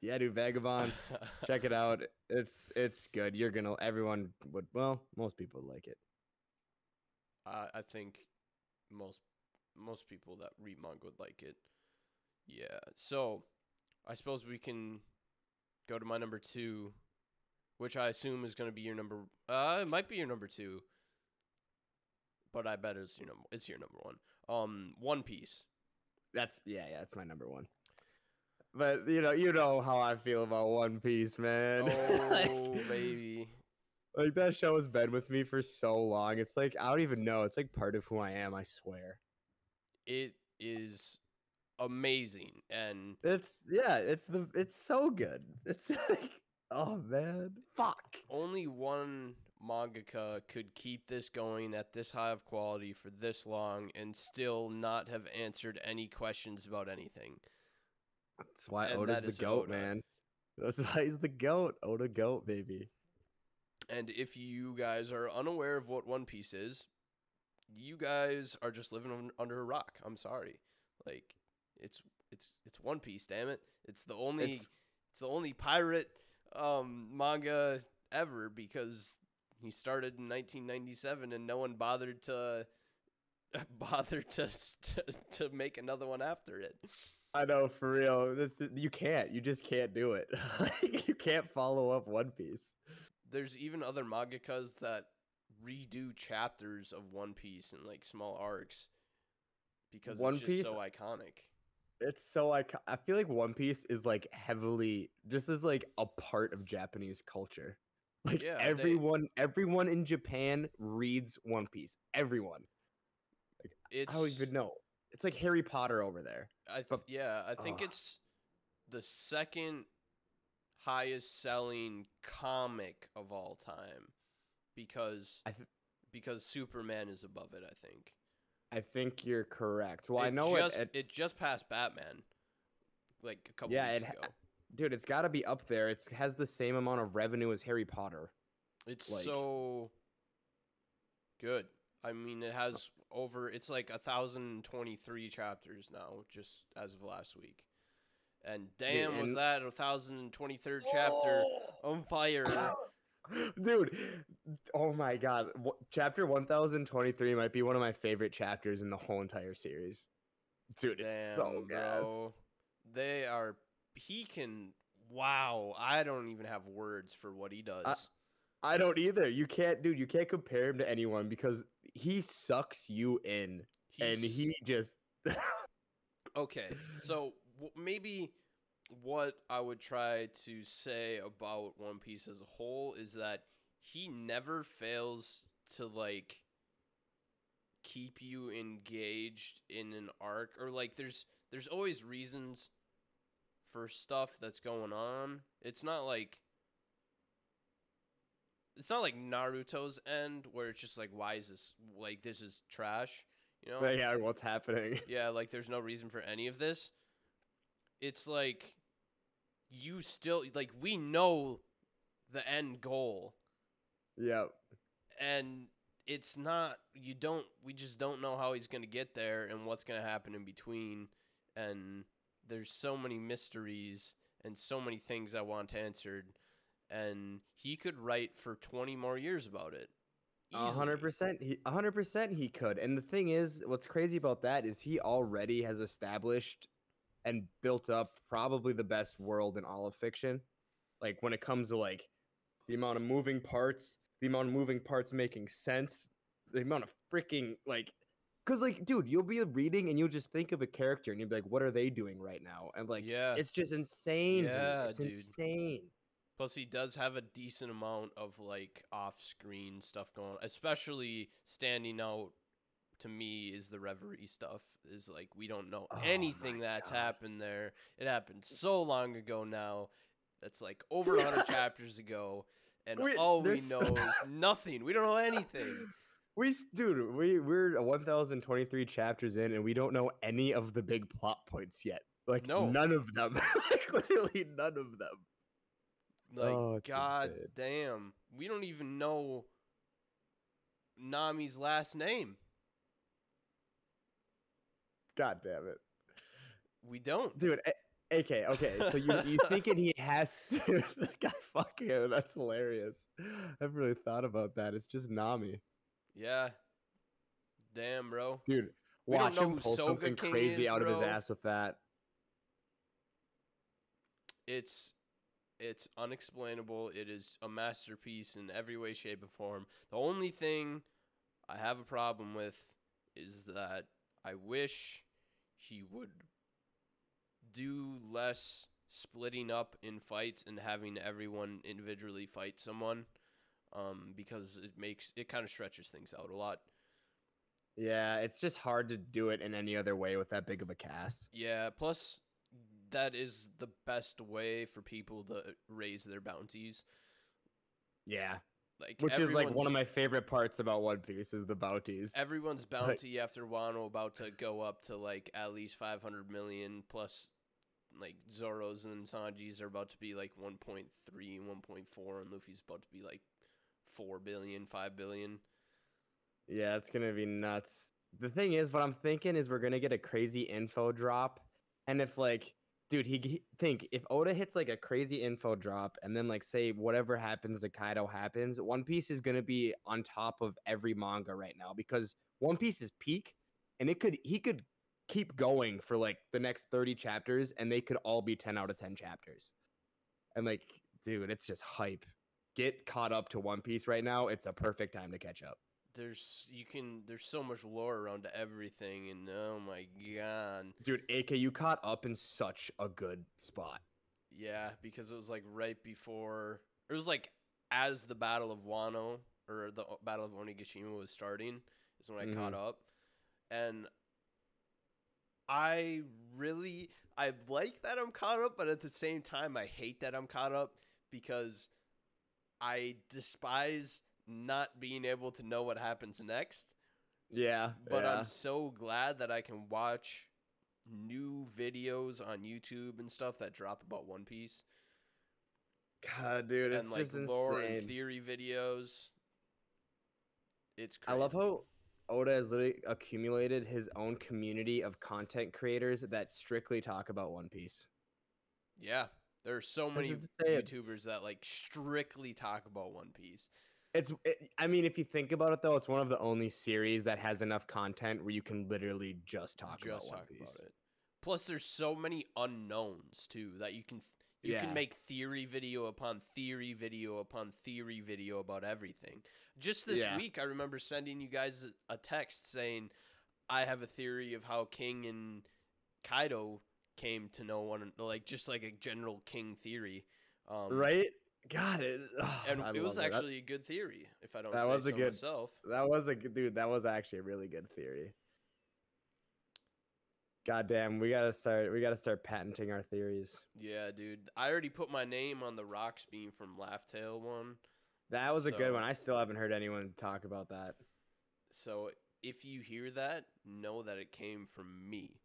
Speaker 2: yeah, dude, Vagabond. Check it out. It's it's good. You're gonna everyone would well, most people like it.
Speaker 1: I, I think most most people that read manga would like it yeah so i suppose we can go to my number two which i assume is going to be your number uh it might be your number two but i bet it's your number it's your number one um one piece
Speaker 2: That's yeah, yeah, that's my number one. But you know, you know how I feel about One Piece, man. Like-
Speaker 1: oh baby
Speaker 2: Like that show has been with me for so long. It's like I don't even know. It's like part of who I am. I swear.
Speaker 1: it is amazing and
Speaker 2: It's yeah. It's the. It's so good. It's like oh man, fuck.
Speaker 1: only one mangaka could keep this going at this high of quality for this long and still not have answered any questions about anything.
Speaker 2: That's why
Speaker 1: And
Speaker 2: Oda's
Speaker 1: that
Speaker 2: the goat,
Speaker 1: Oda.
Speaker 2: man. That's why he's the goat. Oda goat, baby.
Speaker 1: And if you guys are unaware of what One Piece is, you guys are just living under a rock. I'm sorry. Like it's it's it's One Piece, damn it. It's the only
Speaker 2: It's-
Speaker 1: it's the only pirate um manga ever because he started in 1997 and no one bothered to bothered to st- to make another one after it.
Speaker 2: I know for real. This you can't. You just can't do it. you can't follow up One Piece.
Speaker 1: There's even other mangakas that redo chapters of One Piece in like small arcs because
Speaker 2: One
Speaker 1: it's just
Speaker 2: Piece-
Speaker 1: so iconic.
Speaker 2: It's so I I feel like One Piece is like heavily just as like a part of Japanese culture. Like
Speaker 1: Yeah, they-
Speaker 2: everyone everyone in Japan reads One Piece. Everyone.
Speaker 1: It's
Speaker 2: I don't even know. It's like Harry Potter over there.
Speaker 1: I th-
Speaker 2: but-
Speaker 1: yeah, I think it's the second highest selling comic of all time because
Speaker 2: I th-
Speaker 1: because Superman is above it, I think.
Speaker 2: I think you're correct. Well, I know
Speaker 1: just
Speaker 2: it,
Speaker 1: it just passed Batman like a couple
Speaker 2: Yeah,
Speaker 1: weeks
Speaker 2: it ha-
Speaker 1: ago.
Speaker 2: dude, it's got to be up there. It has the same amount of revenue as Harry Potter.
Speaker 1: It's
Speaker 2: like-
Speaker 1: so good. I mean, it has over. It's like a thousand twenty-three chapters now, just as of last week. And damn, was
Speaker 2: and-
Speaker 1: that a thousand twenty-third chapter on fire?
Speaker 2: Dude, oh my god. Chapter 1023 might be one of my favorite chapters in the whole entire series. Dude, it's
Speaker 1: Damn,
Speaker 2: so gas.
Speaker 1: They are. He can. Wow, I don't even have words for what he does.
Speaker 2: I don't either. You can't, dude, you can't compare him to anyone because he sucks you in and he just
Speaker 1: Okay, so maybe what I would try to say about One Piece as a whole is that he never fails to like keep you engaged in an arc or like there's there's always reasons for stuff that's going on. It's not like it's not like Naruto's end where it's just like why is this like this is trash, you know?
Speaker 2: yeah, what's happening?
Speaker 1: yeah, like there's no reason for any of this. It's like you still like we know the end goal
Speaker 2: Yep.
Speaker 1: and it's not you don't we just don't know how he's going to get there and what's going to happen in between and there's so many mysteries and so many things I want answered and he could write for 20 more years about it.
Speaker 2: A hundred
Speaker 1: easily.
Speaker 2: percent. He a hundred percent he could. And the thing is, what's crazy about that is he already has established and built up probably the best world in all of fiction. Like when it comes to like the amount of moving parts, the amount of moving parts making sense, the amount of freaking like Cause like, dude, you'll be reading and you'll just think of a character and you'll be like, "What are they doing right now?" And like,
Speaker 1: Yeah.
Speaker 2: it's just insane.
Speaker 1: Yeah,
Speaker 2: dude. It's
Speaker 1: dude.
Speaker 2: insane.
Speaker 1: Plus, he does have a decent amount of like off-screen stuff going, on, especially standing out to me is the Reverie stuff. Is like we don't know
Speaker 2: Oh
Speaker 1: anything that's
Speaker 2: God.
Speaker 1: happened there. It happened so long ago now. That's like over a hundred chapters ago, and
Speaker 2: Wait,
Speaker 1: all we know is nothing. We don't know anything.
Speaker 2: We, dude, we we're 1,023 chapters in, and we don't know any of the big plot points yet. Like
Speaker 1: No.
Speaker 2: none of them. like literally none of them.
Speaker 1: Like
Speaker 2: Oh,
Speaker 1: god
Speaker 2: insane.
Speaker 1: damn, we don't even know Nami's last name.
Speaker 2: God damn it,
Speaker 1: We don't.
Speaker 2: dude. A- AK, okay, so you you thinking he has to? God, fuck him. That's hilarious. I've really thought about that. It's just Nami,
Speaker 1: Yeah. Damn, bro.
Speaker 2: dude.
Speaker 1: We
Speaker 2: Watch him pull
Speaker 1: Soga
Speaker 2: something
Speaker 1: King
Speaker 2: crazy
Speaker 1: is,
Speaker 2: out of his ass with that.
Speaker 1: It's it's unexplainable. It is a masterpiece in every way, shape, and form. The only thing I have a problem with is that I wish he would do less splitting up in fights and having everyone individually fight someone. Um, because it makes it kind of stretches things out a lot.
Speaker 2: Yeah, it's just hard to do it in any other way with that big of a cast.
Speaker 1: Yeah, plus that is the best way for people to raise their bounties.
Speaker 2: Yeah,
Speaker 1: Like
Speaker 2: which is like one of my favorite parts about One Piece is the bounties.
Speaker 1: everyone's bounty after Wano about to go up to like at least 500 million plus like Zoro's and Sanji's are about to be like 1.3 1.4 and Luffy's about to be like 4 billion 5 billion
Speaker 2: Yeah, it's gonna be nuts. The thing is, what I'm thinking is we're gonna get a crazy info drop, and if like, dude, he, think if Oda hits like a crazy info drop, and then like say whatever happens to Kaido happens, One Piece is gonna be on top of every manga right now because One Piece is peak, and it could he could keep going for like the next 30 chapters, and they could all be 10 out of 10 chapters, and like, dude, it's just hype. Get caught up to One Piece right now. It's a perfect time to catch up.
Speaker 1: There's you can there's so much lore around everything and oh my god.
Speaker 2: Dude, AK, you caught up in such a good spot.
Speaker 1: yeah because it was like right before it was like as the battle of Wano or the battle of Onigashima was starting is when I mm-hmm. caught up. And I really I like that I'm caught up but at the same time I hate that I'm caught up because I despise not being able to know what happens next
Speaker 2: Yeah,
Speaker 1: but
Speaker 2: yeah.
Speaker 1: I'm so glad that I can watch new videos on YouTube and stuff that drop about One Piece
Speaker 2: God, dude, it's
Speaker 1: and like
Speaker 2: just
Speaker 1: lore and theory videos. It's crazy.
Speaker 2: I love how Oda has literally accumulated his own community of content creators that strictly talk about One Piece.
Speaker 1: yeah, there are so many. YouTubers that like strictly talk about One Piece.
Speaker 2: It's, it, I mean, if you think about it, though, it's one of the only series that has enough content where you can literally just talk about
Speaker 1: Just
Speaker 2: One Piece.
Speaker 1: about it. Plus, there's so many unknowns too that you can you
Speaker 2: Yeah.
Speaker 1: can make theory video upon theory video upon theory video about everything. Just this
Speaker 2: Yeah.
Speaker 1: week, I remember sending you guys a- a text saying, "I have a theory of how King and Kaido came to know one, like just like a general King theory." Um,
Speaker 2: Right? God, it, ugh,
Speaker 1: And
Speaker 2: I
Speaker 1: it was actually a good theory, if I don't
Speaker 2: that
Speaker 1: say
Speaker 2: was a
Speaker 1: so
Speaker 2: good-
Speaker 1: myself.
Speaker 2: That was a good dude. That was actually a really good theory. God damn, we gotta start. We gotta start patenting our theories.
Speaker 1: Yeah, dude. I already put my name on the rocks beam from Laugh Tale one.
Speaker 2: That was a good one. I still haven't heard anyone talk about that.
Speaker 1: So if you hear that, know that it came from me.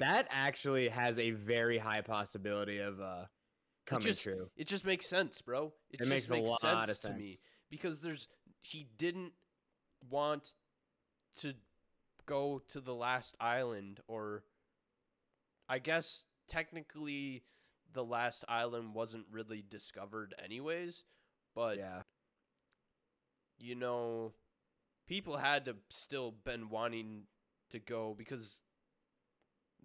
Speaker 2: That actually has a very high possibility of uh coming
Speaker 1: just-
Speaker 2: true.
Speaker 1: It just makes sense, bro. It,
Speaker 2: It
Speaker 1: just
Speaker 2: makes
Speaker 1: makes,
Speaker 2: a lot
Speaker 1: sense, to me because there's he didn't want to go to the last island or I guess technically the last island wasn't really discovered anyways, but
Speaker 2: yeah,
Speaker 1: you know, people had to still been wanting to go because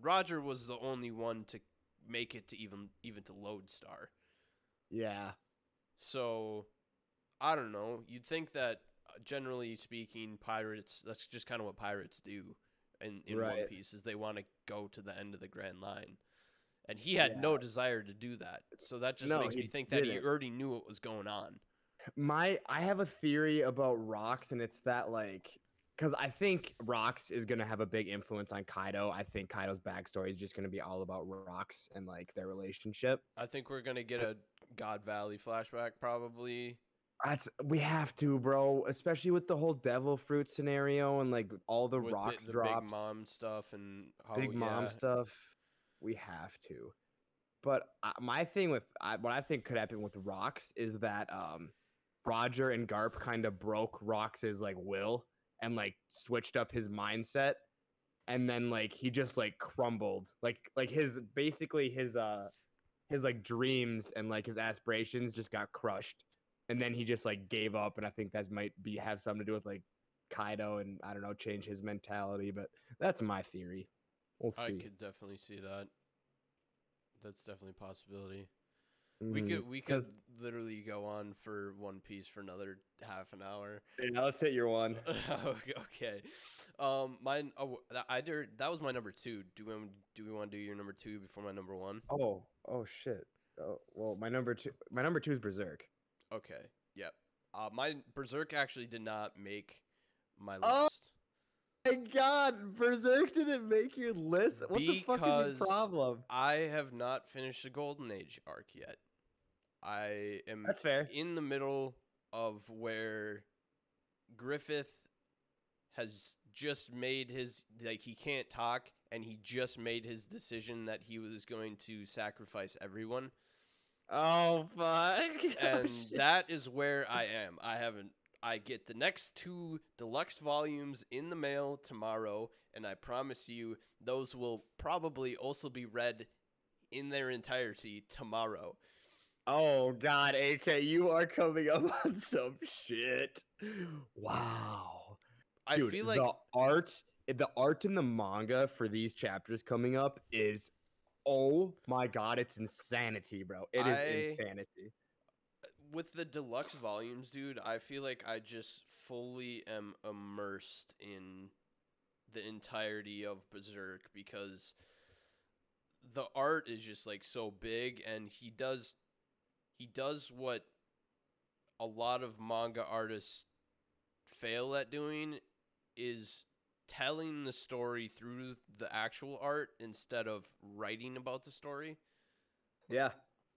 Speaker 1: Roger was the only one to make it to even even to Lodestar.
Speaker 2: yeah,
Speaker 1: So I don't know. You'd think that uh, generally speaking, pirates that's just kind of what pirates do in in One Piece is they want to go to the end of the Grand Line. And he had no desire to do that. So that just
Speaker 2: No,
Speaker 1: makes me think that he
Speaker 2: didn't.
Speaker 1: already knew what was going on.
Speaker 2: my I have a theory about rocks, and it's that like because I think Rocks is gonna have a big influence on Kaido. I think Kaido's backstory is just gonna be all about Rocks and like their relationship.
Speaker 1: I think we're gonna get a God Valley flashback probably.
Speaker 2: That's we have to, bro. Especially with the whole devil fruit scenario and like all the
Speaker 1: with
Speaker 2: rocks
Speaker 1: the, the
Speaker 2: drops,
Speaker 1: big mom stuff and how
Speaker 2: big mom stuff. We have to. But uh, my thing with I, what I think could happen with rocks is that um, Roger and Garp kind of broke Rocks's like will and like switched up his mindset, and then like he just like crumbled, like like his basically his uh his like dreams and like his aspirations just got crushed, and then he just like gave up, and I think that might be have something to do with like Kaido and I don't know change his mentality, but that's my theory. We'll see.
Speaker 1: I could definitely see that. That's definitely a possibility. We
Speaker 2: Mhm.
Speaker 1: could we could literally go on for One Piece for another half an hour.
Speaker 2: Yeah, let's hit your one.
Speaker 1: okay. Um, mine. Oh, that, I did. That was my number two. Do we do we want to do your number two before my number one?
Speaker 2: Oh, oh shit. Oh, well, my number two, my number two is Berserk.
Speaker 1: Okay. Yep. Uh, my Berserk actually did not make my
Speaker 2: Oh,
Speaker 1: list.
Speaker 2: My God, Berserk didn't make your list. What the fuck is your problem?
Speaker 1: I have not finished the Golden Age arc yet. I am
Speaker 2: That's fair.
Speaker 1: in the middle of where Griffith has just made his like he can't talk and he just made his decision that he was going to sacrifice everyone
Speaker 2: Oh fuck.
Speaker 1: Oh, and
Speaker 2: Oh,
Speaker 1: that is where I am. I haven't I get the next two deluxe volumes in the mail tomorrow and I promise you those will probably also be read in their entirety tomorrow.
Speaker 2: Oh God, AK, you are coming up on some shit. Wow.
Speaker 1: I
Speaker 2: Dude,
Speaker 1: feel like
Speaker 2: the art, the art in the manga for these chapters coming up is, oh my god, it's insanity, bro. It is
Speaker 1: I-
Speaker 2: insanity.
Speaker 1: With the deluxe volumes, dude, I feel like I just fully am immersed in the entirety of Berserk because the art is just like so big and he does he does what a lot of manga artists fail at doing is telling the story through the actual art instead of writing about the story.
Speaker 2: Yeah.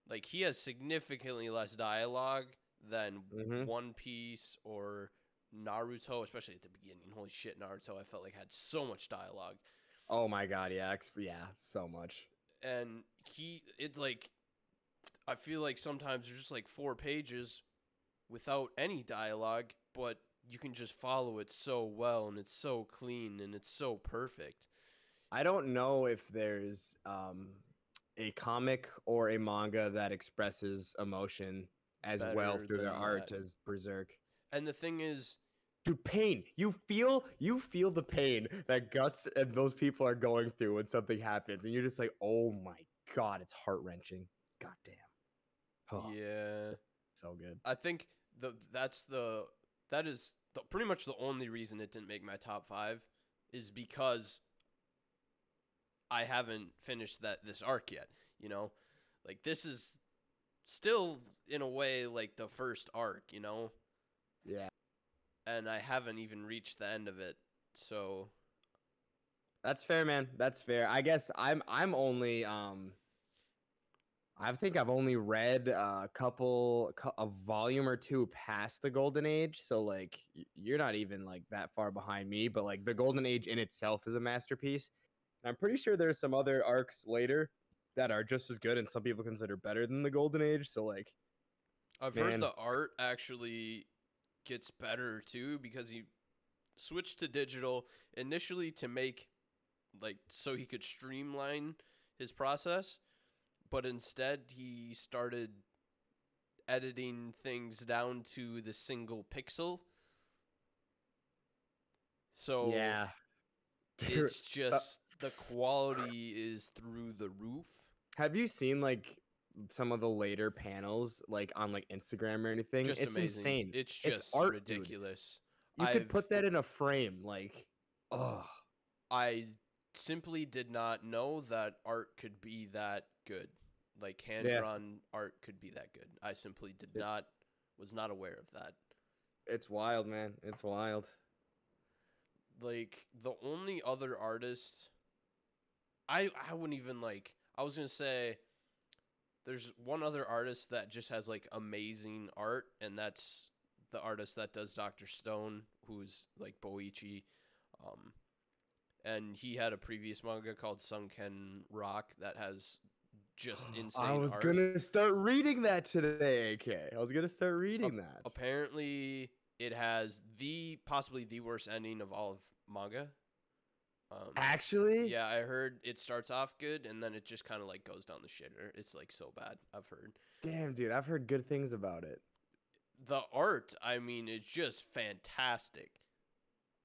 Speaker 1: Like he has significantly less dialogue than
Speaker 2: Mhm.
Speaker 1: One Piece or Naruto, especially at the beginning. Holy shit, Naruto! I felt like had so much dialogue,
Speaker 2: Oh my god, yeah, yeah, so much.
Speaker 1: and he it's like I feel like sometimes there's just like four pages without any dialogue, but you can just follow it so well, and it's so clean and it's so perfect.
Speaker 2: I don't know if there's um a comic or a manga that expresses emotion as well through their art
Speaker 1: that.
Speaker 2: as Berserk.
Speaker 1: And the thing is,
Speaker 2: Dude, pain. You feel you feel the pain that guts and those people are going through when something happens, and you're just like, oh my god, it's heart wrenching. God damn. Oh,
Speaker 1: yeah.
Speaker 2: so good.
Speaker 1: I think the that's the that is the, pretty much the only reason it didn't make my top five is because I haven't finished that this arc yet. You know, like this is still in a way like the first arc. You know,
Speaker 2: Yeah,
Speaker 1: and I haven't even reached the end of it. So
Speaker 2: that's fair, man. That's fair. I guess I'm I'm only um. I think I've only read a couple, a volume or two past the Golden Age, so like you're not even like that far behind me. But like the Golden Age in itself is a masterpiece. And I'm pretty sure there's some other arcs later that are just as good, and some people consider better than the Golden Age. So like,
Speaker 1: I've
Speaker 2: Man.
Speaker 1: heard the art actually gets better too because he switched to digital initially to make like so he could streamline his process, but instead he started editing things down to the single pixel. So
Speaker 2: yeah,
Speaker 1: it's uh, just the quality is through the roof.
Speaker 2: Have you seen like some of the later panels, like on like Instagram or anything?
Speaker 1: Just
Speaker 2: it's
Speaker 1: amazing.
Speaker 2: insane.
Speaker 1: It's
Speaker 2: It's
Speaker 1: just
Speaker 2: art, dude.
Speaker 1: ridiculous.
Speaker 2: you could
Speaker 1: I've-
Speaker 2: put that in a frame, like, oh,
Speaker 1: I simply did not know that art could be that good. Like hand
Speaker 2: Yeah.
Speaker 1: drawn art could be that good. I simply did
Speaker 2: It-
Speaker 1: not was not aware of that.
Speaker 2: it's wild, man. It's wild.
Speaker 1: like the only other artist I I wouldn't even like I was going to say there's one other artist that just has like amazing art and that's the artist that does Dr. Stone who's like Boichi um and he had a previous manga called Sunken Rock that has just insane
Speaker 2: I was
Speaker 1: art.
Speaker 2: gonna start reading that today, AK. I was gonna start reading that.
Speaker 1: apparently it has the possibly the worst ending of all of manga um,
Speaker 2: Actually,
Speaker 1: yeah i heard it starts off good and then it just kind of like goes down the shitter it's like so bad i've heard
Speaker 2: damn, dude, I've heard good things about it.
Speaker 1: the art i mean is just fantastic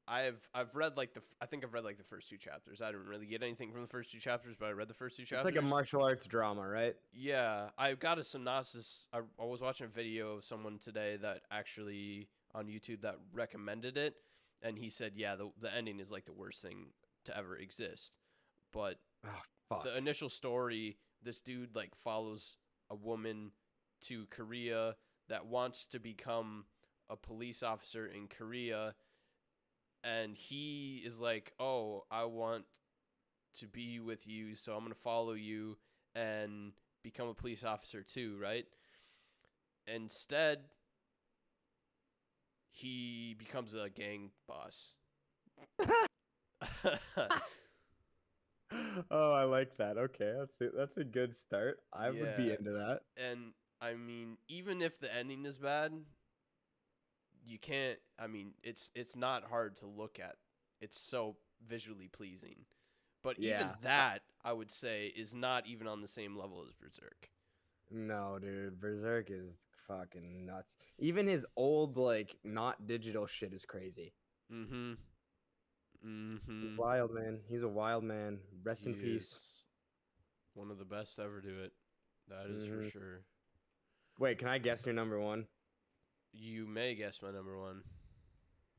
Speaker 1: i've i've read like the I think i've read like the first two chapters i didn't really get anything from the first two chapters but i read the first two chapters.
Speaker 2: It's like a martial arts drama, right?
Speaker 1: Yeah, I got a synopsis. I, I was watching a video of someone today that actually on YouTube that recommended it, and he said, yeah, the the ending is like the worst thing to ever exist. But
Speaker 2: Oh,
Speaker 1: the initial story, this dude like follows a woman to Korea that wants to become a police officer in Korea, and he is like, oh, I want to be with you, so I'm gonna follow you and become a police officer too, right? Instead, he becomes a gang boss.
Speaker 2: oh, I like that. Okay, that's a, that's a good start. I would be into that.
Speaker 1: and I mean, even if the ending is bad, you can't. I mean, it's it's not hard to look at. It's so visually pleasing. But even
Speaker 2: Yeah.
Speaker 1: that, I would say, is not even on the same level as Berserk.
Speaker 2: No, dude, Berserk is fucking nuts. Even his old like not digital shit is crazy.
Speaker 1: Mm-hmm. Mm-hmm.
Speaker 2: Wild man. He's a wild man. Rest in peace.
Speaker 1: One of the best ever do it. That is for
Speaker 2: Mhm.
Speaker 1: sure.
Speaker 2: Wait, can I guess your number one?
Speaker 1: You may guess my number one.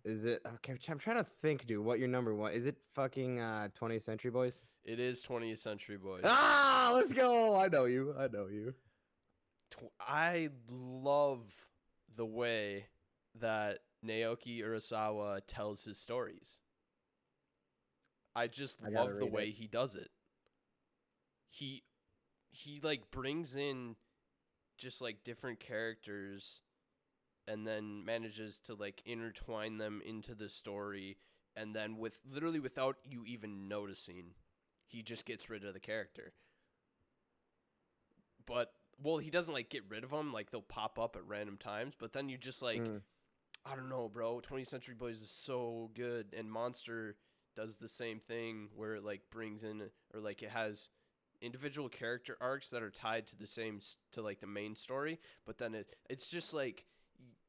Speaker 2: Is it okay? I'm trying to think, dude. What your number one? Is it fucking uh 20th Century Boys?
Speaker 1: It is 20th Century Boys.
Speaker 2: Ah, let's go. I know you. I know you.
Speaker 1: I love the way that Naoki Urasawa tells his stories. I just
Speaker 2: I
Speaker 1: love the way
Speaker 2: it.
Speaker 1: he does it. He he like brings in just like different characters and then manages to like intertwine them into the story and then with literally without you even noticing he just gets rid of the character but well he doesn't like get rid of them like they'll pop up at random times but then you just like
Speaker 2: Mm.
Speaker 1: i don't know bro 20th century boys is so good and monster does the same thing where it like brings in or like it has individual character arcs that are tied to the same to like the main story but then it it's just like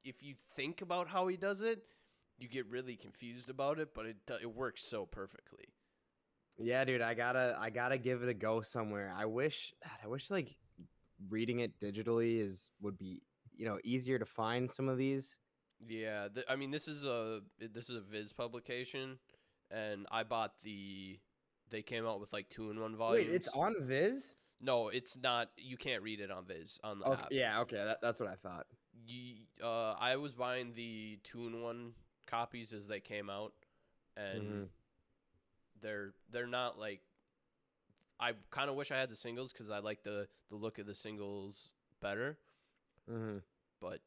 Speaker 1: if you think about how he does it you get really confused about it but it do- it works so perfectly
Speaker 2: Yeah, dude. I gotta. I gotta give it a go somewhere. I wish. I wish like reading it digitally is would be you know easier to find some of these.
Speaker 1: Yeah, th- I mean this is a this is a Viz publication, and I bought the. They came out with like two in one volumes.
Speaker 2: Wait, it's on Viz.
Speaker 1: No, it's not. You can't read it on Viz on the
Speaker 2: Okay,
Speaker 1: app.
Speaker 2: yeah. Okay, that, that's what I thought.
Speaker 1: You, uh, I was buying the two in one copies as they came out, and
Speaker 2: Mhm.
Speaker 1: they're they're not like. I kind of wish I had the singles because I like the the look of the singles better.
Speaker 2: hmm
Speaker 1: but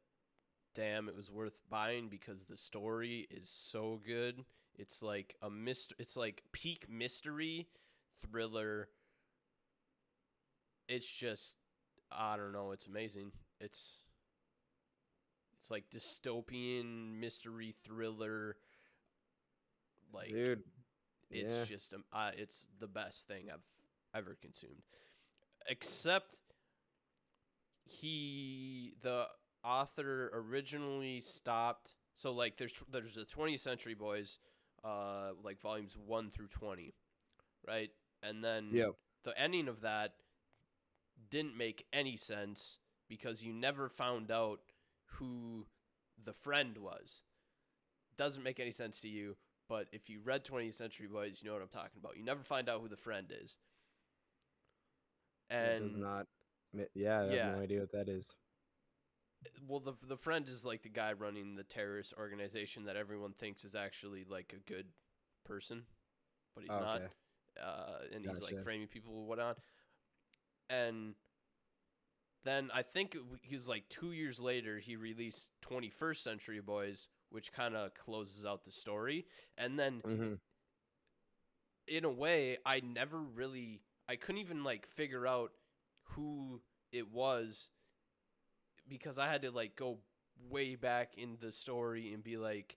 Speaker 1: damn, it was worth buying because the story is so good. It's like a mist. It's like peak mystery thriller. It's just, I don't know. It's amazing. It's, it's like dystopian mystery thriller. Like
Speaker 2: Dude.
Speaker 1: it's
Speaker 2: yeah.
Speaker 1: just um, uh, it's the best thing I've ever consumed. Except he the author originally stopped so like there's there's the 20th century boys uh like volumes 1 through 20 right and then
Speaker 2: Yep.
Speaker 1: the ending of that didn't make any sense because you never found out who the friend was doesn't make any sense to you but if you read 20th century boys you know what i'm talking about you never find out who the friend is
Speaker 2: That does not. Yeah, I have
Speaker 1: Yeah.
Speaker 2: no idea what that is.
Speaker 1: Well the the friend is like the guy running the terrorist organization that everyone thinks is actually like a good person, but he's
Speaker 2: Oh,
Speaker 1: not. Uh, and he's like framing people and whatnot. And then I think he was like two years later, he released 21st Century Boys, which kind of closes out the story. And then
Speaker 2: hmm
Speaker 1: in a way, I never really, I couldn't even like figure out who it was because I had to like go way back in the story and be like,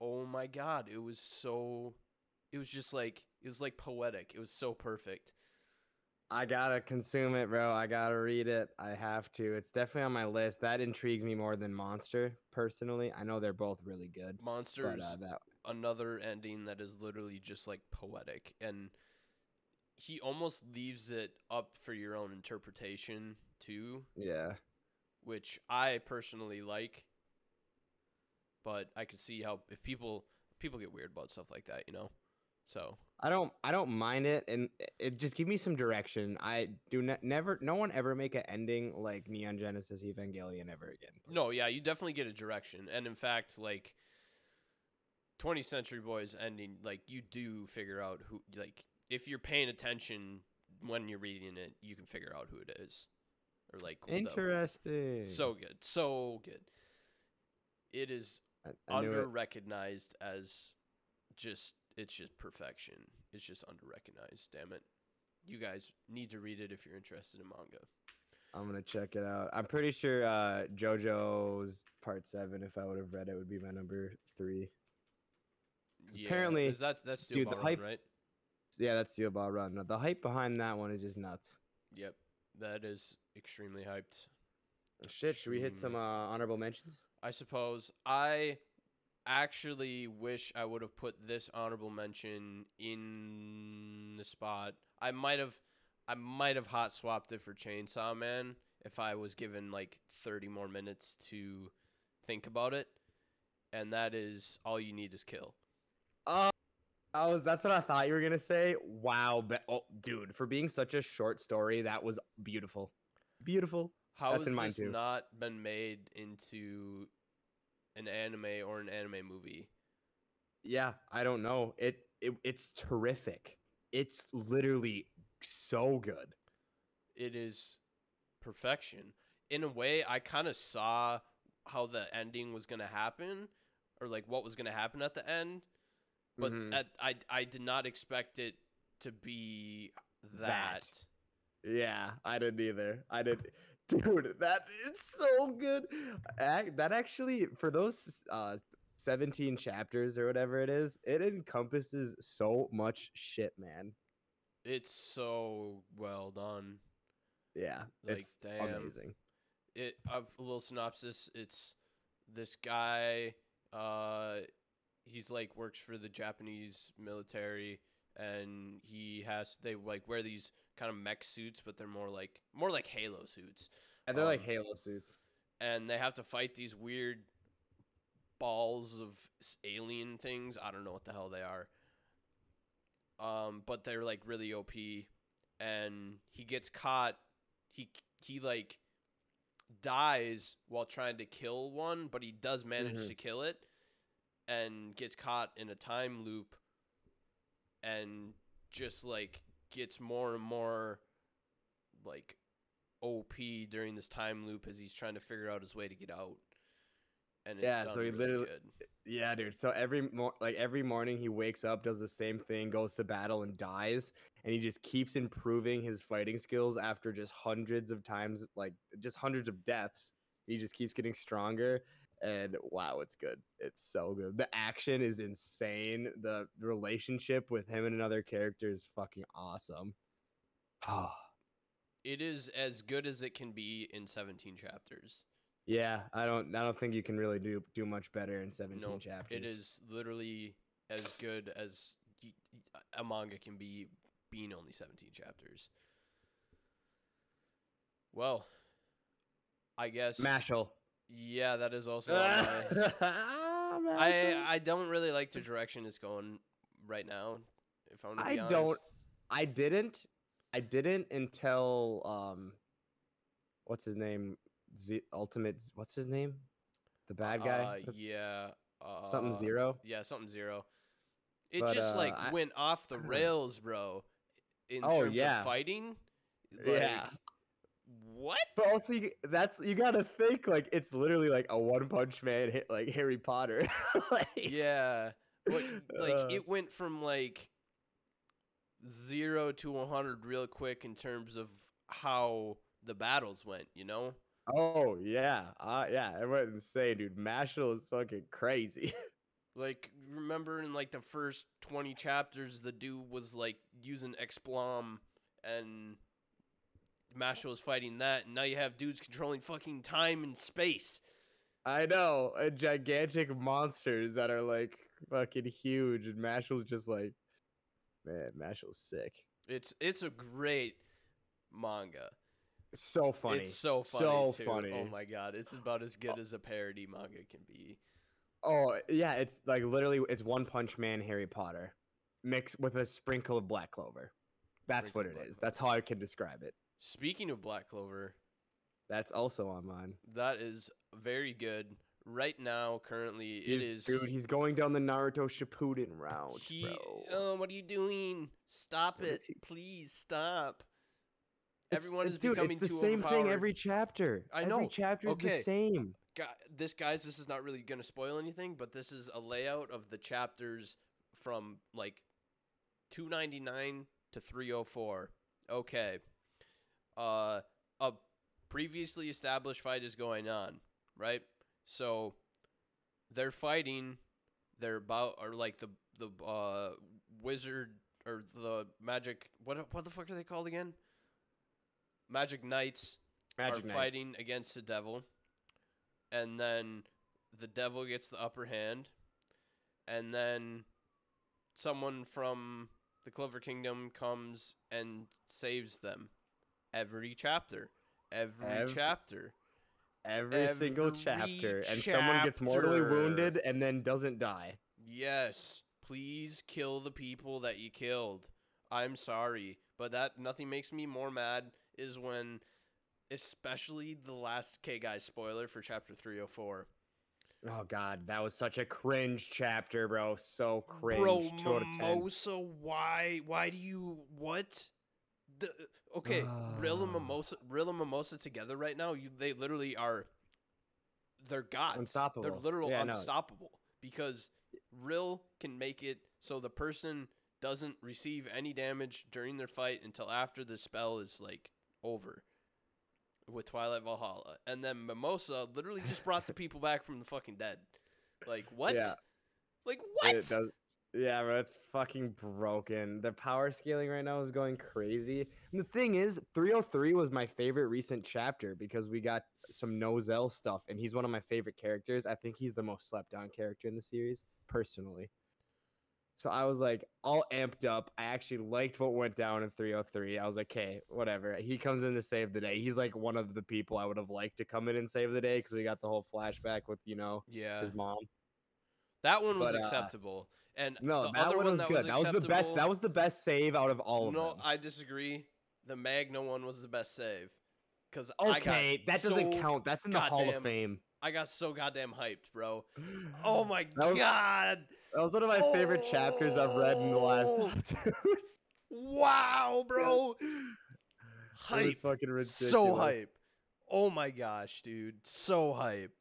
Speaker 1: oh my god, it was so, it was just like, it was like poetic. It was so perfect.
Speaker 2: I gotta consume it, bro. I gotta read it. I have to. It's definitely on my list. That intrigues me more than Monster, personally. I know they're both really good,
Speaker 1: Monsters,
Speaker 2: but uh, that
Speaker 1: another ending that is literally just like poetic and he almost leaves it up for your own interpretation too
Speaker 2: yeah.
Speaker 1: Which I personally like. But I could see how if people people get weird about stuff like that, you know. So
Speaker 2: I don't I don't mind it and it- just give me some direction. I do ne- never no one ever make an ending like Neon Genesis Evangelion ever again.
Speaker 1: no, yeah, you definitely get a direction, and in fact, like 20th Century Boys ending, like you do figure out who, like if you're paying attention when you're reading it, you can figure out who it is, or like the-
Speaker 2: Interesting.
Speaker 1: so good, so good. It is
Speaker 2: I, I knew
Speaker 1: under
Speaker 2: it.
Speaker 1: recognized as just it's just perfection. It's just under recognized. Damn it. You guys need to read it if you're interested in manga.
Speaker 2: I'm gonna check it out. I'm pretty sure uh JoJo's part seven, if I would have read it, would be my number three. 'Cause apparently-
Speaker 1: is that that's Steel
Speaker 2: dude, the
Speaker 1: Ball Run,
Speaker 2: hype-
Speaker 1: right?
Speaker 2: Yeah, that's Steel Ball Run. The hype behind that one is just nuts.
Speaker 1: Yep, that is extremely hyped.
Speaker 2: Shit, should we hit some uh, honorable mentions?
Speaker 1: I suppose I actually wish I would have put this honorable mention in the spot. I might have I might have hot swapped it for Chainsaw Man if I was given like 30 more minutes to think about it. And that is all you need is kill.
Speaker 2: Oh, Oh, I was. That's what I thought you were gonna say. Wow, be- oh, dude, for being such a short story, that was beautiful. Beautiful.
Speaker 1: How
Speaker 2: That's
Speaker 1: has
Speaker 2: in mine
Speaker 1: this
Speaker 2: too.
Speaker 1: not been made into an anime or an anime movie?
Speaker 2: Yeah, I don't know. It, it it's terrific. It's literally so good.
Speaker 1: it is perfection. In a way, I kind of saw how the ending was going to happen or like what was going to happen at the end, but
Speaker 2: Mhm.
Speaker 1: at, I I did not expect it to be that.
Speaker 2: That. Yeah, I didn't either. I did, dude. That is so good. That actually, for those uh, seventeen chapters or whatever it is, it encompasses so much shit, man.
Speaker 1: It's so well done.
Speaker 2: Yeah,
Speaker 1: Like,
Speaker 2: it's
Speaker 1: damn.
Speaker 2: amazing.
Speaker 1: It of a little synopsis. It's this guy. Uh, he's like works for the Japanese military, and he has they like wear these kind of mech suits, but they're more like more like Halo suits.
Speaker 2: And they're like
Speaker 1: Um,
Speaker 2: Halo suits.
Speaker 1: and they have to fight these weird balls of alien things. I don't know what the hell they are. Um, but they're like really OP, and he gets caught. He he like dies while trying to kill one, but he does manage
Speaker 2: Mhm.
Speaker 1: to kill it, and gets caught in a time loop, and just like gets more and more like OP during this time loop as he's trying to figure out his way to get out. And it's
Speaker 2: Yeah, so he
Speaker 1: really
Speaker 2: literally-
Speaker 1: good.
Speaker 2: Yeah, dude. So every mor- like every morning he wakes up, does the same thing, goes to battle and dies, and he just keeps improving his fighting skills after just hundreds of times, like just hundreds of deaths. He just keeps getting stronger, and wow, it's good. It's so good. The action is insane. The relationship with him and another character is fucking awesome. Oh,
Speaker 1: It is as good as it can be in 17 chapters.
Speaker 2: yeah. I don't. I don't think you can really do do much better in seventeen
Speaker 1: No,
Speaker 2: chapters.
Speaker 1: It is literally as good as a manga can be being only 17 chapters. Well, I guess
Speaker 2: Mashle.
Speaker 1: Yeah, that is also on my I I don't really like the direction it's going right now. If I'm
Speaker 2: I don't-
Speaker 1: honest.
Speaker 2: I didn't. I didn't until um, what's his name? Z- Ultimate. What's his name? The bad guy.
Speaker 1: Uh, yeah. Uh,
Speaker 2: Something zero.
Speaker 1: Yeah, something zero. It
Speaker 2: But,
Speaker 1: just like
Speaker 2: uh, I-
Speaker 1: went off the
Speaker 2: don't
Speaker 1: rails, bro. In
Speaker 2: Oh,
Speaker 1: terms
Speaker 2: yeah.
Speaker 1: of fighting. Like,
Speaker 2: Yeah.
Speaker 1: What?
Speaker 2: But also, you, that's you gotta think like it's literally like a One Punch Man hit like Harry Potter. like,
Speaker 1: yeah. But like
Speaker 2: Uh.
Speaker 1: it went from like zero to 100 real quick in terms of how the battles went, you know?
Speaker 2: Oh yeah, uh, yeah. I went insane, dude. Mashle is fucking crazy.
Speaker 1: Like, remember in like the first 20 chapters, the dude was like using Explom and Mashle was fighting that, and now you have dudes controlling fucking time and space.
Speaker 2: I know, and gigantic monsters that are like fucking huge, and Mashle's just like, man, Mashle's sick.
Speaker 1: It's it's a great manga.
Speaker 2: So funny.
Speaker 1: It's so funny
Speaker 2: So
Speaker 1: too.
Speaker 2: funny.
Speaker 1: Oh my god, it's about as good as a parody manga can be.
Speaker 2: Oh yeah, it's like literally it's One Punch Man Harry Potter mixed with a sprinkle of Black Clover. That's
Speaker 1: Sprinkle
Speaker 2: what it is.
Speaker 1: Clover.
Speaker 2: That's how I can describe it.
Speaker 1: Speaking of Black Clover,
Speaker 2: That's also on mine.
Speaker 1: that is very good. Right now, currently,
Speaker 2: He's-
Speaker 1: it is.
Speaker 2: dude. He's going down the Naruto Shippuden route,
Speaker 1: he,
Speaker 2: bro.
Speaker 1: oh, what are you doing? Stop it!
Speaker 2: he-
Speaker 1: Please stop.
Speaker 2: It's-
Speaker 1: Everyone is
Speaker 2: dude,
Speaker 1: becoming
Speaker 2: it's the
Speaker 1: too
Speaker 2: same thing every chapter.
Speaker 1: I know.
Speaker 2: Every chapter is
Speaker 1: Okay.
Speaker 2: the same.
Speaker 1: Gu this guys, this is not really gonna spoil anything, but this is a layout of the chapters from like 299 to 304. Okay. Uh a previously established fight is going on, right? So they're fighting they're about or like the the uh wizard or the magic what what the fuck are they called again? Magic Knights
Speaker 2: Magic
Speaker 1: are
Speaker 2: Knights.
Speaker 1: fighting against the devil, and then the devil gets the upper hand, and then someone from the Clover Kingdom comes and saves them. Every chapter, every
Speaker 2: Ev-
Speaker 1: chapter.
Speaker 2: every single
Speaker 1: every
Speaker 2: chapter, and someone gets mortally wounded and then doesn't die.
Speaker 1: Yes, please kill the people that you killed. I'm sorry, but that nothing makes me more mad is when especially the last K guys spoiler for chapter 304.
Speaker 2: Oh god, that was such a cringe chapter, bro. So cringe.
Speaker 1: Bro,
Speaker 2: Two out of ten.
Speaker 1: Mimosa, why why do you what? The, okay, Rill and
Speaker 2: Ah.
Speaker 1: Mimosa Rill and Mimosa together right now, you they literally are they're gods.
Speaker 2: Unstoppable.
Speaker 1: They're literal
Speaker 2: Yeah,
Speaker 1: unstoppable because Rill can make it so the person doesn't receive any damage during their fight until after the spell is like over with Twilight Valhalla. And then Mimosa literally just brought the people back from the fucking dead. Like what?
Speaker 2: Yeah.
Speaker 1: Like what?
Speaker 2: It does. Yeah, bro, it's fucking broken. The power scaling right now is going crazy. And the thing is, 303 was my favorite recent chapter because we got some Nozel stuff, and he's one of my favorite characters. I think he's the most slept on character in the series, personally. So I was like all amped up. I actually liked what went down in 303. I was like, okay, whatever. He comes in to save the day. He's like one of the people I would have liked to come in and save the day because we got the whole flashback with, you know,
Speaker 1: yeah.
Speaker 2: his mom.
Speaker 1: That one was
Speaker 2: But, uh,
Speaker 1: acceptable. And
Speaker 2: No,
Speaker 1: the
Speaker 2: that
Speaker 1: other
Speaker 2: one
Speaker 1: one
Speaker 2: was
Speaker 1: that
Speaker 2: good.
Speaker 1: was
Speaker 2: that was the best. That was the best save out of all of them. no.
Speaker 1: I disagree. The Magna one was the best save. Cause
Speaker 2: okay,
Speaker 1: I got
Speaker 2: that doesn't count. That's in the Hall of Fame.
Speaker 1: I got so goddamn hyped, bro. Oh my
Speaker 2: That was-
Speaker 1: god!
Speaker 2: That was one of my favorite chapters I've read in the last.
Speaker 1: Oh. Wow, bro! Hype.
Speaker 2: fucking ridiculous.
Speaker 1: So hype. Oh my gosh, dude. So hype.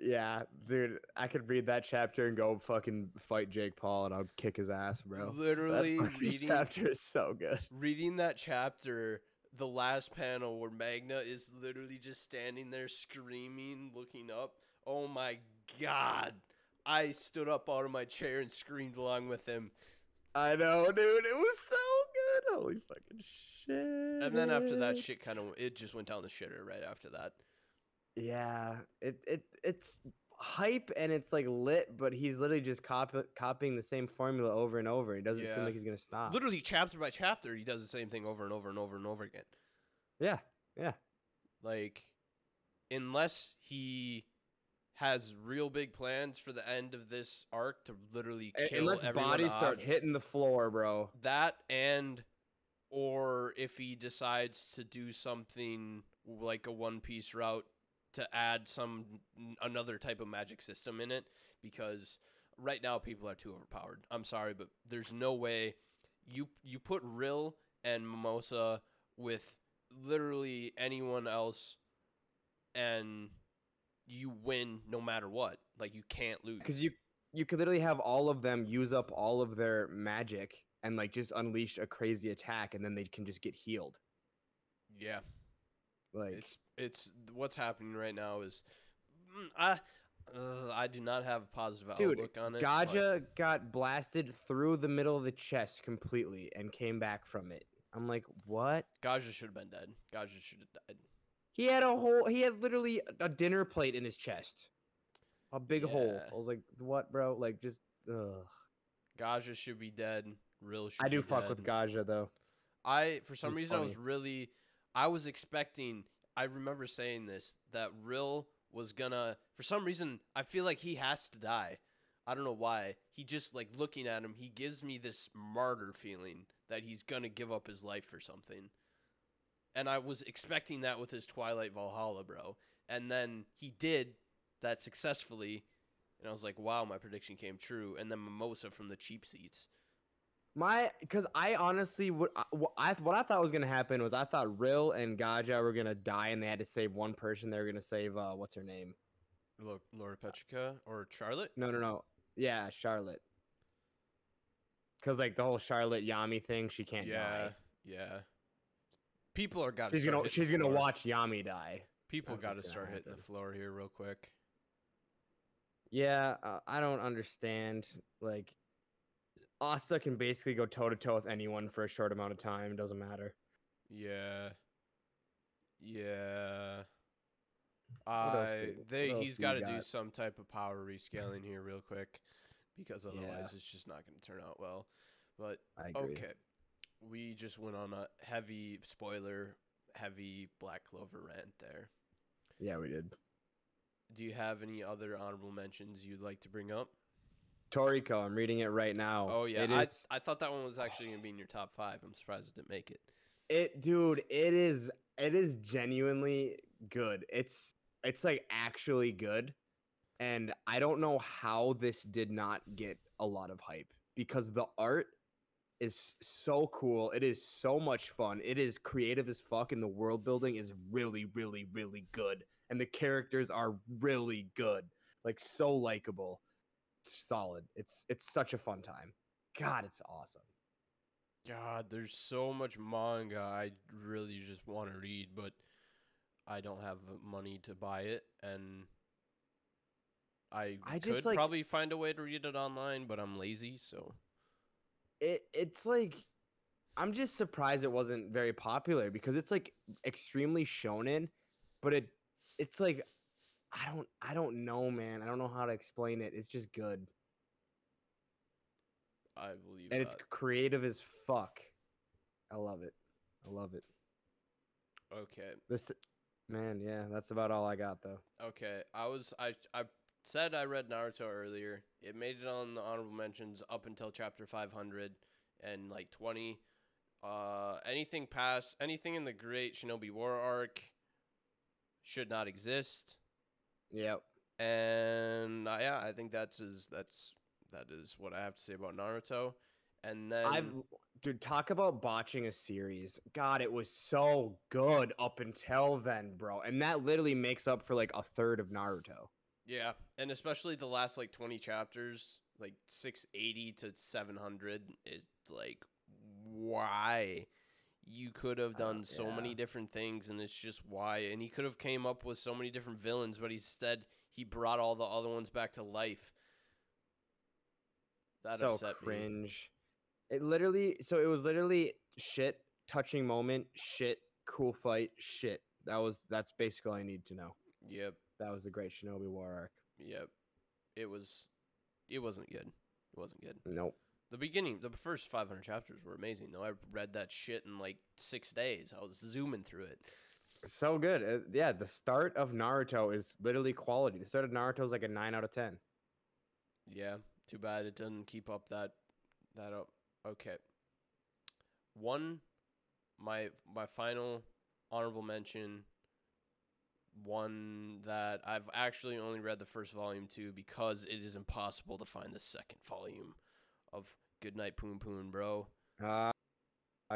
Speaker 2: Yeah, dude, I could read that chapter and go fucking fight Jake Paul, and I'll kick his ass, bro.
Speaker 1: Literally reading
Speaker 2: chapter is so good.
Speaker 1: reading that chapter, the last panel where Magna is literally just standing there screaming, looking up. Oh my god. I stood up out of my chair and screamed along with him.
Speaker 2: I know, dude. It was so good. Holy fucking shit.
Speaker 1: And then after that shit kind of it just went down the shitter right after that.
Speaker 2: Yeah, it it it's hype and it's like lit, but he's literally just copy, copying the same formula over and over. He doesn't
Speaker 1: Yeah.
Speaker 2: seem like he's gonna stop.
Speaker 1: Literally chapter by chapter he does the same thing over and over and over and over again.
Speaker 2: Yeah, yeah.
Speaker 1: Like unless he has real big plans for the end of this arc to literally kill
Speaker 2: Unless
Speaker 1: everyone
Speaker 2: bodies start hitting the floor, bro.
Speaker 1: that and or if he decides to do something like a one piece route to add some another type of magic system in it because right now people are too overpowered. I'm sorry, but there's no way you you put Rill and Mimosa with literally anyone else and you win no matter what. Like you can't lose.
Speaker 2: because you you could literally have all of them use up all of their magic and like just unleash a crazy attack, and then they can just get healed.
Speaker 1: yeah,
Speaker 2: Like
Speaker 1: it's it's what's happening right now is mm, I uh, I do not have a positive
Speaker 2: Dude,
Speaker 1: outlook on it. but-
Speaker 2: Gaja got blasted through the middle of the chest completely and came back from it. I'm like, what?
Speaker 1: Gaja should have been dead. Gaja should have died.
Speaker 2: He had a whole. He had literally a dinner plate in his chest, a big hole. I was like, what, bro? Like, just. Ugh.
Speaker 1: Gaja should be dead. Real should
Speaker 2: I do fuck
Speaker 1: dead.
Speaker 2: with Gaja though.
Speaker 1: I for some
Speaker 2: He's
Speaker 1: reason I was really I was expecting I remember saying this that Rill was gonna for some reason I feel like he has to die. I don't know why. He just like looking at him, he gives me this martyr feeling that he's gonna give up his life for something. And I was expecting that with his Twilight Valhalla, bro. And then he did that successfully. And I was like, wow, my prediction came true. And then Mimosa from the cheap seats.
Speaker 2: My, because I honestly would, I- I what I thought was gonna happen was I thought Rill and Gaja were gonna die and they had to save one person. They were gonna save uh, what's her name?
Speaker 1: Laura Petrica or Charlotte?
Speaker 2: No, no, no. Yeah, Charlotte. Cause like the whole Charlotte Yami thing, she can't
Speaker 1: yeah,
Speaker 2: die.
Speaker 1: yeah. People are got.
Speaker 2: She's gonna she's gonna watch Yami die.
Speaker 1: People got to start hitting the floor here real quick.
Speaker 2: Yeah, uh, I don't understand. Like, Asta can basically go toe to toe with anyone for a short amount of time. Doesn't matter.
Speaker 1: Yeah, yeah.
Speaker 2: else
Speaker 1: I they
Speaker 2: what else
Speaker 1: he's
Speaker 2: do you
Speaker 1: got to do some type of power rescaling here real quick, because otherwise
Speaker 2: Yeah.
Speaker 1: it's just not going to turn out well. But
Speaker 2: I agree.
Speaker 1: okay, we just went on a heavy spoiler, heavy Black Clover rant there.
Speaker 2: Yeah, we did.
Speaker 1: Do you have any other honorable mentions you'd like to bring up?
Speaker 2: Toriko, I'm reading it right now.
Speaker 1: Oh yeah,
Speaker 2: it
Speaker 1: I. I thought that one was actually gonna be in your top five. I'm surprised it didn't make it.
Speaker 2: It, dude, it is. It is genuinely good. It's it's like actually good, and I don't know how this did not get a lot of hype because the art is so cool. It is so much fun. It is creative as fuck, and the world building is really, really, really good. And the characters are really good, like so likable, solid. It's it's such a fun time. God, it's awesome.
Speaker 1: God, there's so much manga I really just want to read, but I don't have the money to buy it, and I,
Speaker 2: I
Speaker 1: could
Speaker 2: just, like-
Speaker 1: probably find a way to read it online, but I'm lazy, so
Speaker 2: it it's like I'm just surprised it wasn't very popular because it's like extremely shonen, but it it's like I don't I don't know, man. I don't know how to explain it. It's just good.
Speaker 1: I believe it.
Speaker 2: And it's creative as fuck. I love it. I love it.
Speaker 1: okay.
Speaker 2: This man, yeah, that's about all I got though.
Speaker 1: Okay, I was I I said I read Naruto earlier. It made it on the honorable mentions up until chapter 500 and like 20. Uh, anything past anything in the Great Shinobi War arc should not exist.
Speaker 2: Yep.
Speaker 1: And uh, yeah, I think that's is that's that is what I have to say about Naruto. And then
Speaker 2: I've dude, talk about botching a series. God, it was so good up until then, bro. And that literally makes up for like a third of Naruto.
Speaker 1: yeah, and especially the last like 20 chapters, like 680 to 700, it's like why you could have
Speaker 2: Uh,
Speaker 1: done so many different things and it's just why and he could have came up with so many different villains but instead he brought all the other ones back to life that
Speaker 2: so
Speaker 1: upset me
Speaker 2: cringe. It literally, so it was literally shit, touching moment, shit, cool fight, shit. That was that's basically all I need to know.
Speaker 1: yep
Speaker 2: That was the Great Shinobi War arc.
Speaker 1: Yep. It was it wasn't good. It wasn't good.
Speaker 2: Nope.
Speaker 1: The beginning, the first 500 chapters were amazing though. I read that shit in like 6 days. I was zooming through it.
Speaker 2: So good. Uh, yeah, the start of Naruto is literally quality. The start of Naruto is like a nine out of ten.
Speaker 1: Yeah, too bad it doesn't keep up that that up. Okay. One my my final honorable mention one that I've actually only read the first volume to because it is impossible to find the second volume of Goodnight Punpun, bro.
Speaker 2: Ah,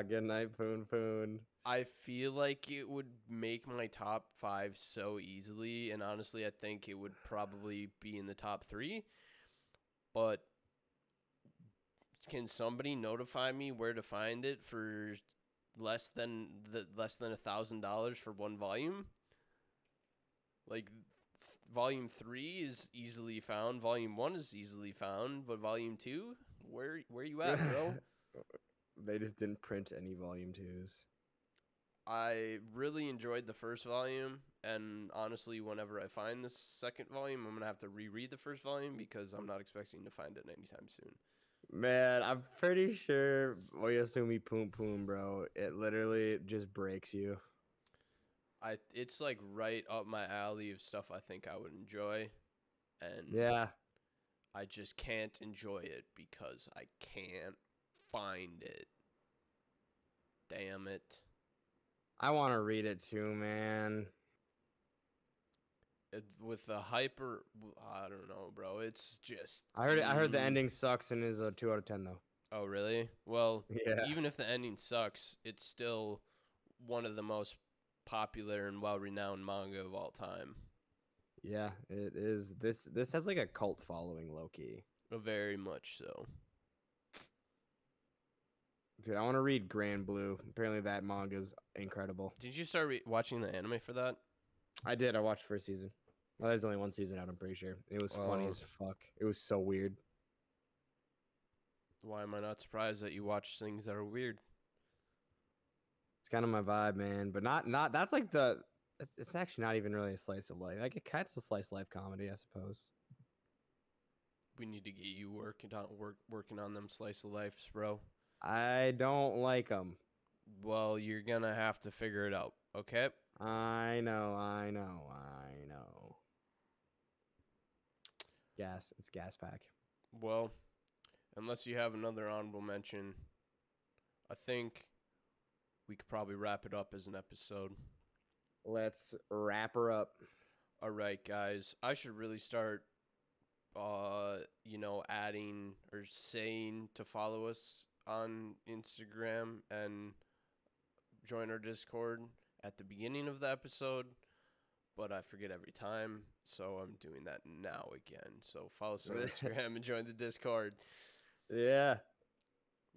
Speaker 2: good night, Punpun.
Speaker 1: I feel like it would make my top five so easily, and honestly, I think it would probably be in the top three. But can somebody notify me where to find it for less than the less than a thousand dollars for one volume? Like, th- volume three is easily found. Volume one is easily found, but volume two, where where you at, bro?
Speaker 2: they just didn't print any volume twos.
Speaker 1: I really enjoyed the first volume, and honestly, whenever I find the second volume, I'm gonna have to reread the first volume because I'm not expecting to find it anytime soon.
Speaker 2: Man, I'm pretty sure Oyasumi Punpun, bro. It literally just breaks you.
Speaker 1: I it's like right up my alley of stuff I think I would enjoy, and
Speaker 2: Yeah.
Speaker 1: I just can't enjoy it because I can't find it. Damn it.
Speaker 2: I want to read it too, man.
Speaker 1: it with the hyper, I don't know, bro. It's just.
Speaker 2: I heard I heard the
Speaker 1: mm,
Speaker 2: ending sucks and is a 2 out of 10 though.
Speaker 1: Oh, really? Well,
Speaker 2: Yeah.
Speaker 1: even if the ending sucks, it's still one of the most popular and well-renowned manga of all time.
Speaker 2: Yeah, it is. This this has like a cult following, Loki.
Speaker 1: Uh, Very much so.
Speaker 2: Dude, I want to read Grand Blue. Apparently that manga's incredible.
Speaker 1: Did you start re- watching the anime for that?
Speaker 2: I did. I watched first season. Well, there's only one season out. I'm pretty sure. It was funny
Speaker 1: Oh.
Speaker 2: as fuck. It was so weird.
Speaker 1: Why am I not surprised that you watch things that are weird?
Speaker 2: It's kind of my vibe, man. But not not. That's like the. It's- actually not even really a slice of life. Like it cuts a slice of life comedy, I suppose.
Speaker 1: We need to get you working on work working on them slice of lives, bro.
Speaker 2: I don't like them.
Speaker 1: Well, you're gonna have to figure it out. Okay.
Speaker 2: I know. I know. I know. Gas. It's gas pack.
Speaker 1: Well, unless you have another honorable mention, I think we could probably wrap it up as an episode.
Speaker 2: Let's wrap her up.
Speaker 1: All right, guys. I should really start uh, you know, adding or saying to follow us on Instagram and join our Discord at the beginning of the episode, but I forget every time, so I'm doing that now again. So follow us on Instagram and join the Discord.
Speaker 2: Yeah.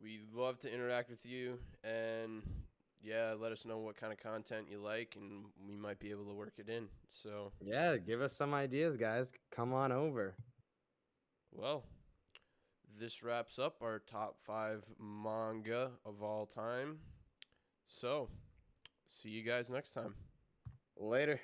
Speaker 1: We'd love to interact with you and yeah, let us know what kind of content you like and we might be able to work it in. So,
Speaker 2: Yeah. Give us some ideas, guys. Come on over.
Speaker 1: well, this wraps up our top 5 manga of all time. So, see you guys next time.
Speaker 2: Later.